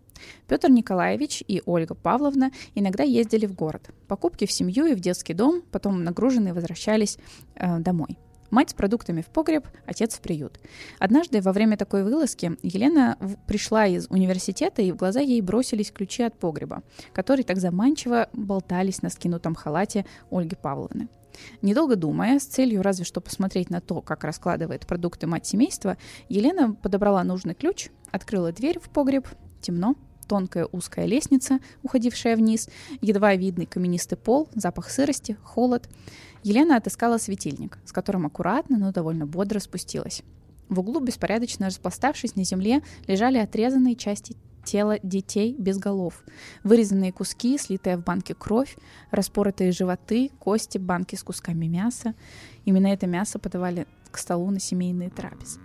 Петр Николаевич и Ольга Павловна иногда ездили в город. Покупки в семью и в детский дом, потом нагруженные возвращались э, домой. Мать с продуктами в погреб, отец в приют. Однажды во время такой вылазки Елена пришла из университета, и в глаза ей бросились ключи от погреба, которые так заманчиво болтались на скинутом халате Ольги Павловны. Недолго думая, с целью разве что посмотреть на то, как раскладывает продукты мать семейства, Елена подобрала нужный ключ, открыла дверь в погреб, темно, тонкая узкая лестница, уходившая вниз, едва видный каменистый пол, запах сырости, холод. Елена отыскала светильник, с которым аккуратно, но довольно бодро спустилась. В углу, беспорядочно распластавшись на земле, лежали отрезанные части тела детей без голов, вырезанные куски, слитая в банке кровь, распоротые животы, кости, банки с кусками мяса. Именно это мясо подавали к столу на семейные трапезы.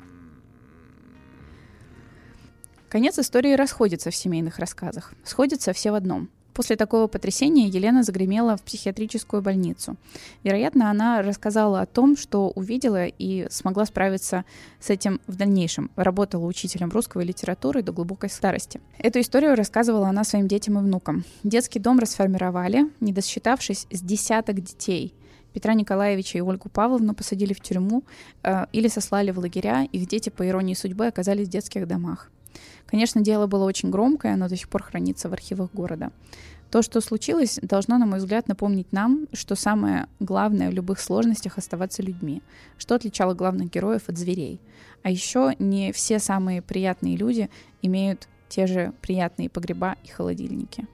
Конец истории расходится в семейных рассказах. Сходятся все в одном. После такого потрясения Елена загремела в психиатрическую больницу. Вероятно, она рассказала о том, что увидела и смогла справиться с этим в дальнейшем. Работала учителем русского литературы до глубокой старости. Эту историю рассказывала она своим детям и внукам. Детский дом расформировали, не досчитавшись с десяток детей. Петра Николаевича и Ольгу Павловну посадили в тюрьму э, или сослали в лагеря, их дети, по иронии судьбы, оказались в детских домах. Конечно, дело было очень громкое, оно до сих пор хранится в архивах города. То, что случилось, должно, на мой взгляд, напомнить нам, что самое главное в любых сложностях оставаться людьми, что отличало главных героев от зверей. А еще не все самые приятные люди имеют те же приятные погреба и холодильники.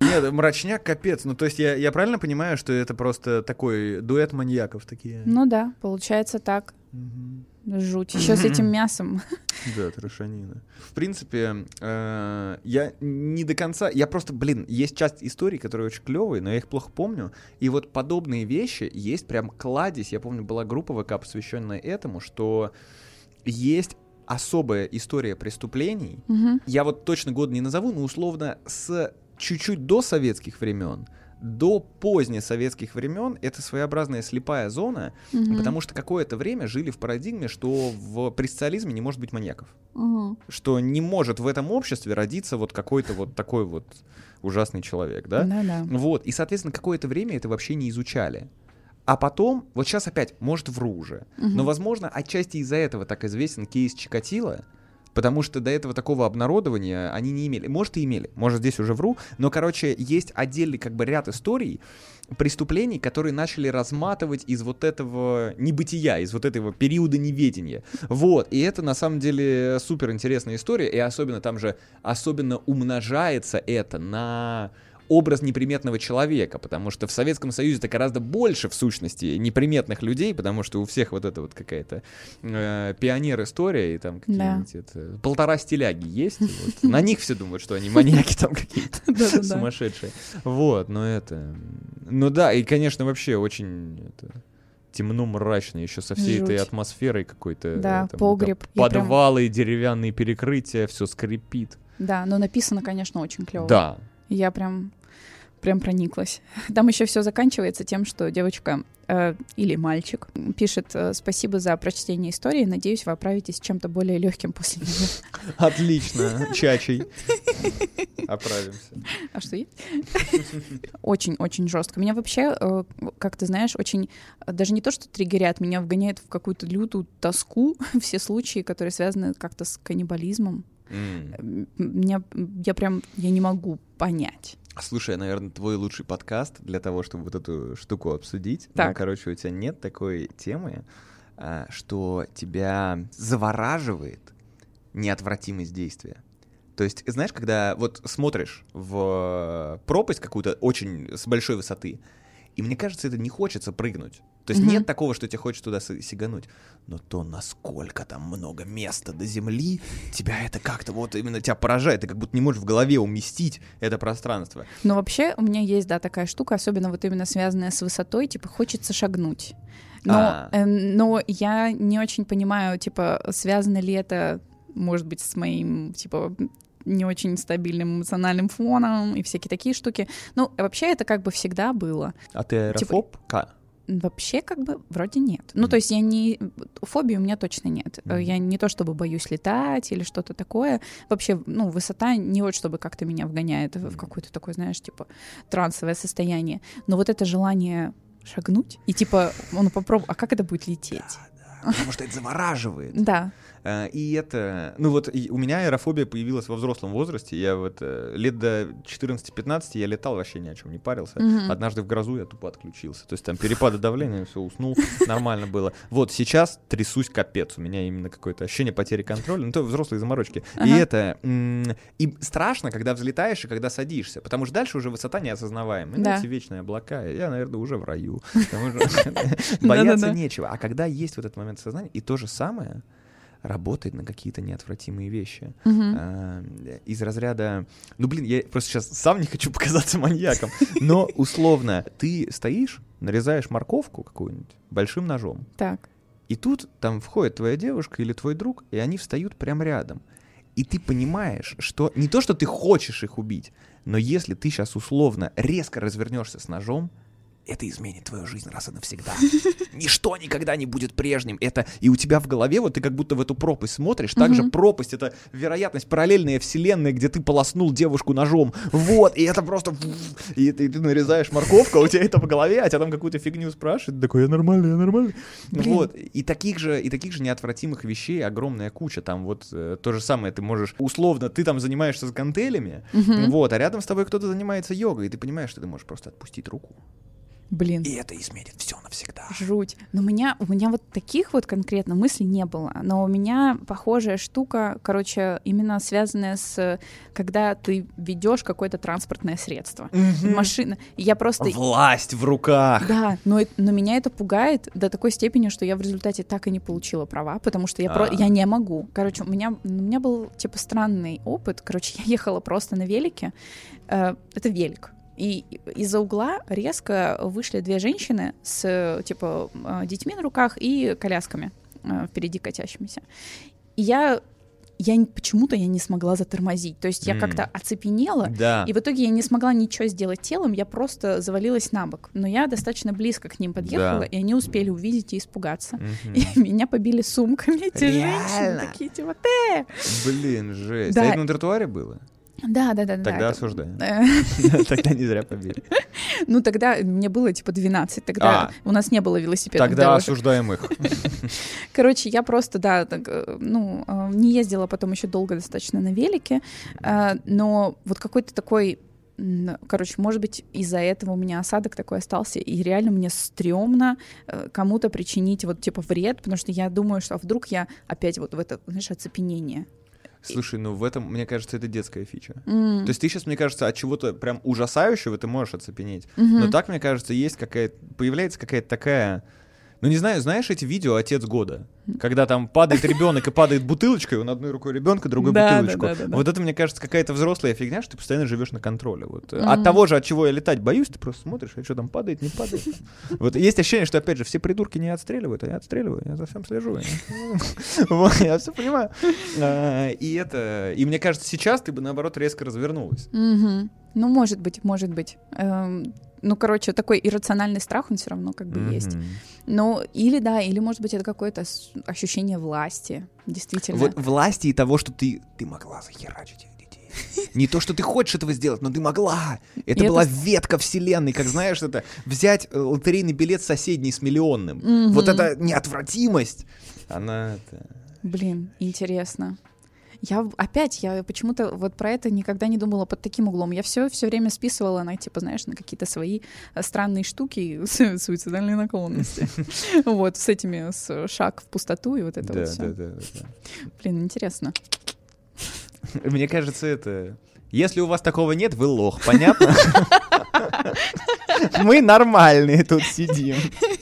Нет, мрачняк капец. Ну, то есть я, я правильно понимаю, что это просто такой дуэт маньяков такие? Ну да, получается так. Угу. Жуть. Еще с этим мясом. Да, трошанина. В принципе, э, я не до конца... Я просто, блин, есть часть историй, которые очень клевые, но я их плохо помню. И вот подобные вещи есть прям кладезь. Я помню, была группа ВК, посвященная этому, что есть особая история преступлений. Я вот точно год не назову, но условно с чуть-чуть до советских времен до позднесоветских времен это своеобразная слепая зона, Мгм. потому что какое-то время жили в парадигме, что в, при социализме не может быть маньяков. Мгм. Что не может в этом обществе родиться вот какой-то вот такой вот ужасный человек, да? Да-да. Вот, и, соответственно, какое-то время это вообще не изучали. А потом, вот сейчас опять, может, вру уже, Мгм. но, возможно, отчасти из-за этого так известен кейс Чикатило, потому что до этого такого обнародования они не имели. Может, и имели, может, здесь уже вру, но, короче, есть отдельный как бы ряд историй, преступлений, которые начали разматывать из вот этого небытия, из вот этого периода неведения. Вот, и это на самом деле супер интересная история, и особенно там же, особенно умножается это на образ неприметного человека, потому что в Советском Союзе это гораздо больше в сущности неприметных людей, потому что у всех вот это вот какая-то э, пионер история и там какие-нибудь это, полтора стиляги есть, вот. на них все думают, что они маньяки там какие-то сумасшедшие. Вот, но это, ну да, и конечно вообще очень темно мрачно еще со всей этой Жуть. атмосферой какой-то. Да, там, погреб. там Я прям- Подвалы, деревянные перекрытия, все скрипит. Да, но написано, конечно, очень клево. Да. Я прям прям прониклась. Там еще все заканчивается тем, что девочка э, или мальчик пишет э, спасибо за прочтение истории. Надеюсь, вы оправитесь чем-то более легким после нее. Отлично, чачей. Оправимся. А что есть? Очень-очень жестко. Меня вообще, э, как ты знаешь, очень даже не то, что триггерят, меня вгоняет в какую-то лютую тоску все случаи, которые связаны как-то с каннибализмом. М. Меня, я прям, я не могу понять. Слушай, наверное, твой лучший подкаст для того, чтобы вот эту штуку обсудить. Ну, Так. короче, у тебя нет такой темы, а, что тебя завораживает неотвратимость действия. То есть, знаешь, когда вот смотришь в пропасть какую-то очень с большой высоты, и мне кажется, это не хочется прыгнуть. То есть Мгм. нет такого, что тебе хочется туда си- сигануть. Но то, насколько там много места до земли, тебя это как-то вот именно тебя поражает. Ты как будто не можешь в голове уместить это пространство. Но вообще у меня есть, да, такая штука, особенно вот именно связанная с высотой, типа хочется шагнуть. Но, А. э, но я не очень понимаю, типа, связано ли это, может быть, с моим, типа, не очень стабильным эмоциональным фоном и всякие такие штуки. Ну, вообще это как бы всегда было. А ты аэрофоб? Ка. Вообще как бы вроде нет. Ну, то есть я не... Фобии у меня точно нет. Э. Я не то чтобы боюсь летать или что-то такое. Вообще, ну, высота не вот чтобы как-то меня вгоняет в какое-то такое, знаешь, типа трансовое состояние. Но вот это желание шагнуть и типа, ну, попробуй, а как это будет лететь? Потому что это завораживает. Да. Э, И это... Ну вот у меня аэрофобия появилась во взрослом возрасте. Я вот э, лет до 14-15 я летал, вообще ни о чем не парился. Мгм. Однажды в грозу я тупо отключился. То есть там перепады давления, все, уснул, нормально было. Вот сейчас трясусь капец. У меня именно какое-то ощущение потери контроля. Ну, то взрослые заморочки. И это... И страшно, когда взлетаешь и когда садишься. Потому что дальше уже высота неосознаваемая. Да. эти вечные облака. Я, наверное, уже в раю. Бояться нечего. А когда есть вот этот момент сознания, и то же самое работает на какие-то неотвратимые вещи. Мгм. А, из разряда... Ну, блин, я просто сейчас сам не хочу показаться маньяком, но условно ты стоишь, нарезаешь морковку какую-нибудь большим ножом, Так. и тут там входит твоя девушка или твой друг, и они встают прямо рядом. И ты понимаешь, что не то, что ты хочешь их убить, но если ты сейчас условно резко развернешься с ножом, это изменит твою жизнь раз и навсегда. Ничто никогда не будет прежним. Это и у тебя в голове, вот ты как будто в эту пропасть смотришь. Также Мгм. пропасть — это вероятность, параллельная вселенная, где ты полоснул девушку ножом. Вот, и это просто... И ты, ты нарезаешь морковку, а у тебя это в голове, а тебя там какую-то фигню спрашивают. Такой, я нормальный, я нормальный. Блин. Вот, и таких же, и таких же неотвратимых вещей огромная куча. Там вот э, то же самое, ты можешь, условно, ты там занимаешься с гантелями, Мгм. вот, а рядом с тобой кто-то занимается йогой, и ты понимаешь, что ты можешь просто отпустить руку. Блин. И это изменит все навсегда. Жуть. Но у меня, у меня вот таких вот конкретно мыслей не было. Но у меня похожая штука, короче, именно связанная с, когда ты ведешь какое-то транспортное средство. Машина. И Я просто... Власть в руках. Да, но, но меня это пугает до такой степени, что я в результате так и не получила права, потому что я, про, А. я не могу. Короче, у меня, у меня был типа странный опыт. Короче, я ехала просто на велике. Э, это велик. И из-за угла резко вышли две женщины с типа э, детьми на руках и колясками э, впереди катящимися. И И я я почему-то я не смогла затормозить. То есть я mm. как-то оцепенела, да. и в итоге я не смогла ничего сделать телом, я просто завалилась на бок. Но я достаточно близко к ним подъехала, да. и они успели увидеть и испугаться. Mm-hmm. И меня побили сумками эти Реально? женщины, такие типа, ты! Блин, жесть. Да. А это на тротуаре было? Да, да, да. Тогда да, осуждаю. Тогда не зря побили. Ну, тогда мне было типа 12, тогда а. у нас не было велосипедов. Тогда осуждаем их. Короче, я просто, да, э, ну, э, не ездила потом еще долго достаточно на велике, э, но вот какой-то такой Короче, может быть, из-за этого у меня осадок такой остался, и реально мне стрёмно кому-то причинить вот типа вред, потому что я думаю, что а вдруг я опять вот в это, знаешь, оцепенение Слушай, ну в этом, мне кажется, это детская фича. Mm. То есть ты сейчас, мне кажется, от чего-то прям ужасающего ты можешь оцепенеть. Mm-hmm. Но так, мне кажется, есть какая-то, появляется какая-то такая ну, не знаю, знаешь эти видео «Отец года»? Когда там падает ребенок и падает бутылочкой, он одной рукой ребенка, другой да, бутылочку. Да, да, да, вот это, мне кажется, какая-то взрослая фигня, что ты постоянно живешь на контроле. Вот. Mm-hmm. От того же, от чего я летать боюсь, ты просто смотришь, а что там падает, не падает. Вот есть ощущение, что, опять же, все придурки не отстреливают, а я отстреливаю, я за всем слежу. Я все понимаю. А, и это... И мне кажется, сейчас ты бы, наоборот, резко развернулась. Ну, может быть, может быть. Ну, короче, такой иррациональный страх, он все равно как бы mm-hmm. есть. Ну, или да, или, может быть, это какое-то ощущение власти, действительно. Вот власти и того, что ты, ты могла захерачить. Не то, что ты хочешь этого сделать, но ты могла. Это и была это... ветка вселенной, как знаешь, это взять э, лотерейный билет соседний с миллионным. Mm-hmm. Вот эта неотвратимость, она... Это... Блин, интересно. Я опять, я почему-то вот про это никогда не думала под таким углом. Я все все время списывала на, типа, знаешь, на какие-то свои э, странные штуки, суицидальные наклонности. Вот, с этими, с шаг в пустоту и вот это вот все. Блин, интересно. Мне кажется, это... Если у вас такого нет, вы лох, понятно? Мы нормальные тут сидим.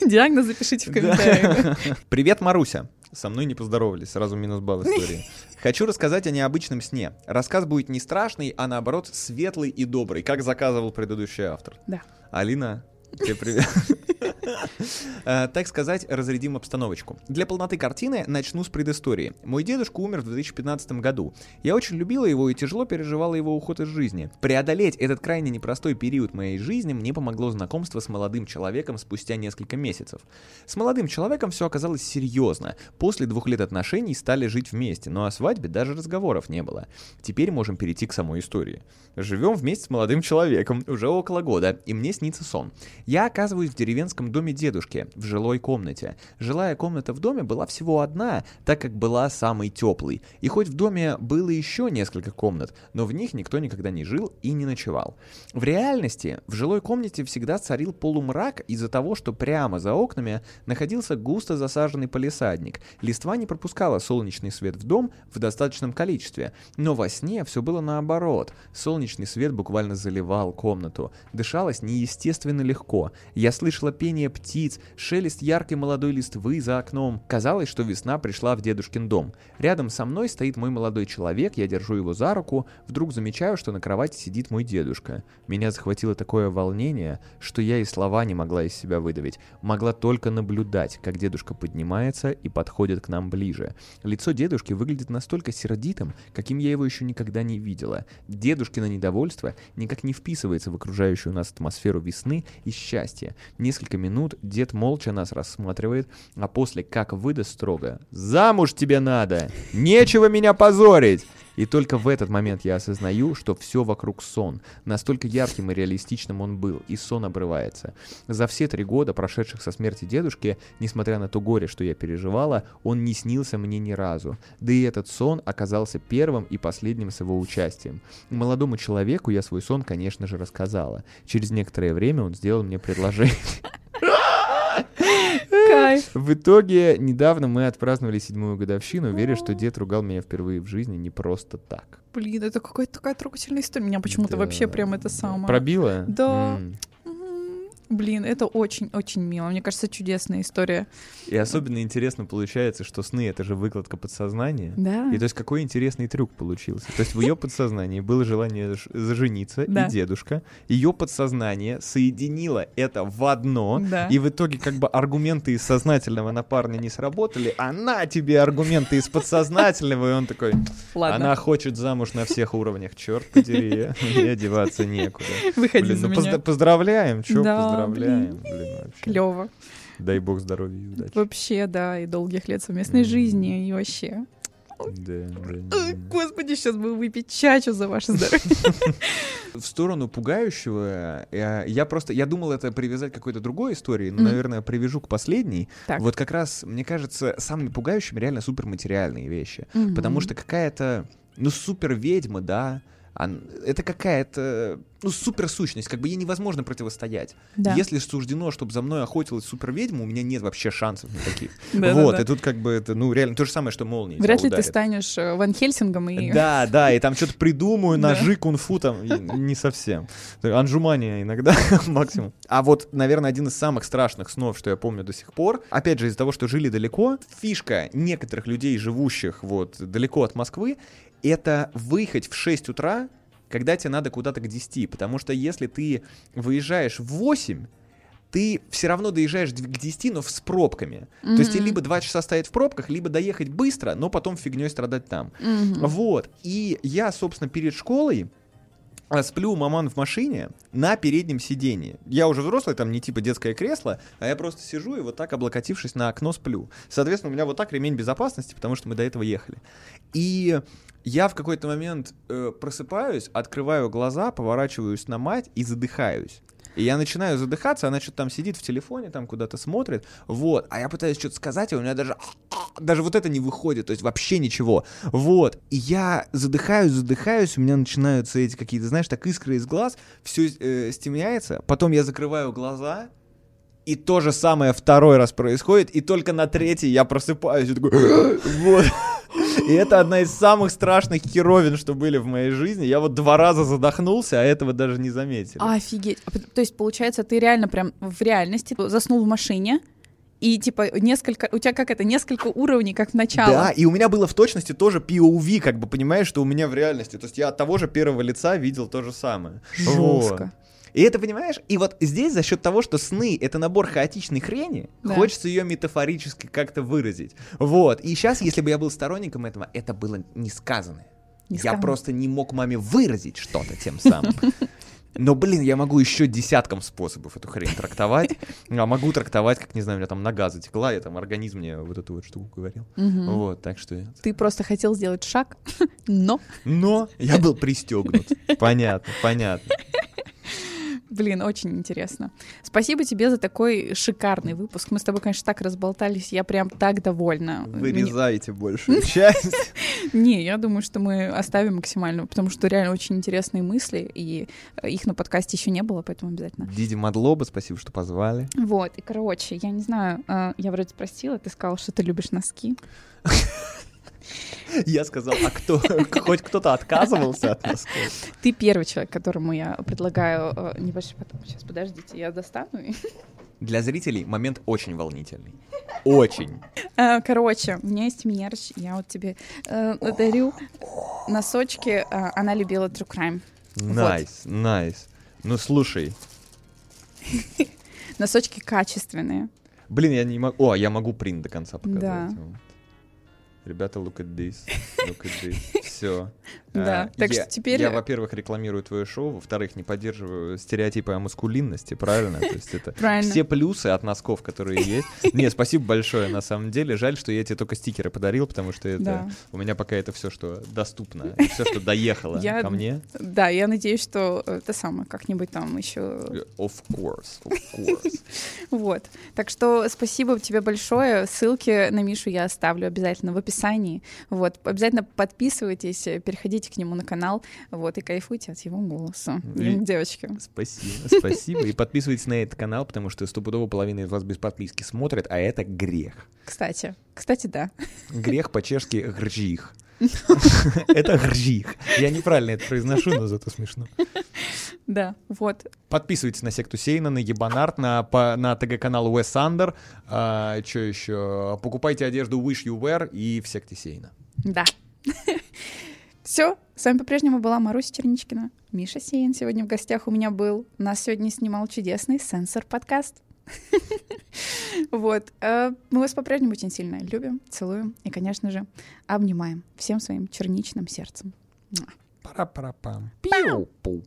Диагноз запишите в комментариях. Привет, Маруся. Со мной не поздоровались, сразу минус балл истории. Хочу рассказать о необычном сне. Рассказ будет не страшный, а наоборот светлый и добрый, как заказывал предыдущий автор. Да. Алина, так сказать, разрядим обстановочку. Для полноты картины начну с предыстории. Мой дедушка умер в 2015 году. Я очень любила его и тяжело переживала его уход из жизни. Преодолеть этот крайне непростой период моей жизни мне помогло знакомство с молодым человеком спустя несколько месяцев. С молодым человеком все оказалось серьезно. После двух лет отношений стали жить вместе, но о свадьбе даже разговоров не было. Теперь можем перейти к самой истории. Живем вместе с молодым человеком уже около года, и мне снится сон. Я оказываюсь в деревенском доме дедушки, в жилой комнате. Жилая комната в доме была всего одна, так как была самой теплой. И хоть в доме было еще несколько комнат, но в них никто никогда не жил и не ночевал. В реальности в жилой комнате всегда царил полумрак из-за того, что прямо за окнами находился густо засаженный полисадник. Листва не пропускала солнечный свет в дом в достаточном количестве, но во сне все было наоборот. Солнечный свет буквально заливал комнату. Дышалось неестественно легко. Я слышала пение птиц, шелест яркой молодой листвы за окном. Казалось, что весна пришла в дедушкин дом. Рядом со мной стоит мой молодой человек, я держу его за руку. Вдруг замечаю, что на кровати сидит мой дедушка. Меня захватило такое волнение, что я и слова не могла из себя выдавить. Могла только наблюдать, как дедушка поднимается и подходит к нам ближе. Лицо дедушки выглядит настолько сердитым, каким я его еще никогда не видела. Дедушкино недовольство никак не вписывается в окружающую нас атмосферу весны и счастья. Несколько минут дед молча нас рассматривает, а после как выдаст строго «Замуж тебе надо! Нечего меня позорить!» И только в этот момент я осознаю, что все вокруг сон. Настолько ярким и реалистичным он был, и сон обрывается. За все три года, прошедших со смерти дедушки, несмотря на то горе, что я переживала, он не снился мне ни разу. Да и этот сон оказался первым и последним с его участием. Молодому человеку я свой сон, конечно же, рассказала. Через некоторое время он сделал мне предложение. Кайф. В итоге, недавно мы отпраздновали седьмую годовщину, веря, что дед ругал меня впервые в жизни не просто так. Блин, это какая-то такая трогательная история. Меня почему-то да. вообще прям это самое... Пробило? Да. Блин, это очень-очень мило. Мне кажется, чудесная история. И особенно интересно получается, что сны — это же выкладка подсознания. Да. И то есть какой интересный трюк получился. То есть в ее подсознании было желание зажениться, и дедушка. Ее подсознание соединило это в одно, Да. и в итоге как бы аргументы из сознательного на парня не сработали, она тебе аргументы из подсознательного, и он такой, Ладно, она хочет замуж на всех уровнях, черт подери, мне одеваться некуда. выходи Блин, за ну меня. позд- поздравляем, чё, Да, поздравляем. Блин, вообще. Клево. Дай бог здоровья и удачи. Вообще, да, и долгих лет совместной жизни, и вообще. Да, да, да. Господи, сейчас бы выпить чачу за ваше здоровье. В сторону пугающего, я, я просто, я думал это привязать к какой-то другой истории, но, Мгм. наверное, привяжу к последней. Так. Вот как раз, мне кажется, самыми пугающими реально суперматериальные вещи. Потому Мгм. что какая-то, ну, супер ведьма, да, это какая-то, ну, супер сущность, как бы ей невозможно противостоять. Да. Если суждено, чтобы за мной охотилась супер ведьма, у меня нет вообще шансов никаких. Вот, и тут как бы это, ну, реально то же самое, что молния. Вряд ли ты станешь э, Ван Хельсингом и... Да, да, и там что-то придумаю, ножи, кунг-фу там, не совсем. Анжумания иногда максимум. А вот, наверное, один из самых страшных снов, что я помню до сих пор, опять же, из-за того, что жили далеко, фишка некоторых людей, живущих вот далеко от Москвы, это выехать в 6 утра, когда тебе надо куда-то к 10, потому что если ты выезжаешь в 8, ты все равно доезжаешь к 10, но с пробками. То есть тебе либо 2 часа стоять в пробках, либо доехать быстро, но потом фигней страдать там. Мгм. Вот. И я, собственно, перед школой сплю у маман в машине на переднем сидении. Я уже взрослый, там не типа детское кресло, а я просто сижу и вот так, облокотившись на окно, сплю. Соответственно, у меня вот так ремень безопасности, потому что мы до этого ехали. И я в какой-то момент э, просыпаюсь, открываю глаза, поворачиваюсь на мать и задыхаюсь. И я начинаю задыхаться, она что-то там сидит в телефоне, там куда-то смотрит, вот, а я пытаюсь что-то сказать, а у меня даже, даже вот это не выходит, то есть вообще ничего, вот, и я задыхаюсь, задыхаюсь, у меня начинаются эти какие-то, знаешь, так искры из глаз, все стемняется, потом я закрываю глаза, и то же самое второй раз происходит, и только на третий я просыпаюсь и такой, вот. И это одна из самых страшных херовин, что были в моей жизни. Я вот два раза задохнулся, а этого даже не заметили. Офигеть. А То есть, получается, ты реально прям в реальности заснул в машине, и типа несколько... У тебя как это? Несколько уровней, как в начало. Да, и у меня было в точности тоже POV, как бы понимаешь, что у меня в реальности. То есть я от того же первого лица видел то же самое. Вот. И это, понимаешь, и вот здесь за счет того, что сны — это набор хаотичной хрени, Да. хочется ее метафорически как-то выразить. Вот. И сейчас, если бы я был сторонником этого, это было не сказанное. Не я сказано. просто не мог маме выразить что-то тем самым. Но, блин, я могу еще десятком способов эту хрень трактовать. А могу трактовать, как, не знаю, у меня там нога затекла, я там организм мне вот эту вот штуку говорил. Мгм. Вот, так что... Ты просто хотел сделать шаг, но, Но я был пристегнут. Понятно, понятно. Блин, очень интересно. Спасибо тебе за такой шикарный выпуск. Мы с тобой, конечно, так разболтались, я прям так довольна. Мне- Вырезайте большую часть. Не, я думаю, что мы оставим максимально, потому что реально очень интересные мысли, и э, их на подкасте еще не было, поэтому обязательно. Диди Мадлоба, спасибо, что позвали. Вот, и, короче, я не знаю, э, я вроде спросила, ты сказал, что ты любишь носки. Я сказал, а кто? Хоть кто-то отказывался от носков? Ты первый человек, которому я предлагаю э, небольшой потом. Сейчас, подождите, я достану. Для зрителей момент очень волнительный. Очень. Э, Короче, у меня есть мерч, я вот тебе э, дарю носочки. э, Она любила True Crime. Nice, nice. Ну слушай, Носочки качественные. блин, я не могу. О, я могу принт до конца показать. Да. Roberta, look at this. Look at this. Все. Да, так что теперь- Я, во-первых, рекламирую твое шоу, во-вторых, не поддерживаю стереотипы о маскулинности, правильно? То есть это все плюсы от носков, которые есть. Не, спасибо большое, на самом деле. Жаль, что я тебе только стикеры подарил, потому что это у меня пока это все, что доступно, все, что доехало ко мне. Да, я надеюсь, что это самое как-нибудь там еще. Of course, of course. Вот. Так что спасибо тебе большое. Ссылки на Мишу я оставлю обязательно в описании. Вот. Обязательно подписывайтесь, переходите к нему на канал. Вот, и кайфуйте от его голоса. И- Блин, девочки. Спасибо, спасибо. И подписывайтесь на этот канал, потому что стопудово половина из вас без подписки смотрит, а это грех. Кстати, кстати, да. Грех по-чешски гржих. Это гржих. Я неправильно это произношу, но зато смешно. Да, вот. Подписывайтесь на секту Сейна, на Ебанарт, на, по, на ТГ-канал Уэс Андер. А, что еще? Покупайте одежду Wish You Wear и в секте Сейна. Да. Все, с вами по-прежнему была Маруся Черничкина. Миша Сейн сегодня в гостях у меня был. Нас сегодня снимал чудесный сенсор подкаст. Вот. Э, мы вас по-прежнему очень сильно любим, целуем и, конечно же, обнимаем всем своим черничным сердцем. Пара-пара-пам. Пиу-пу.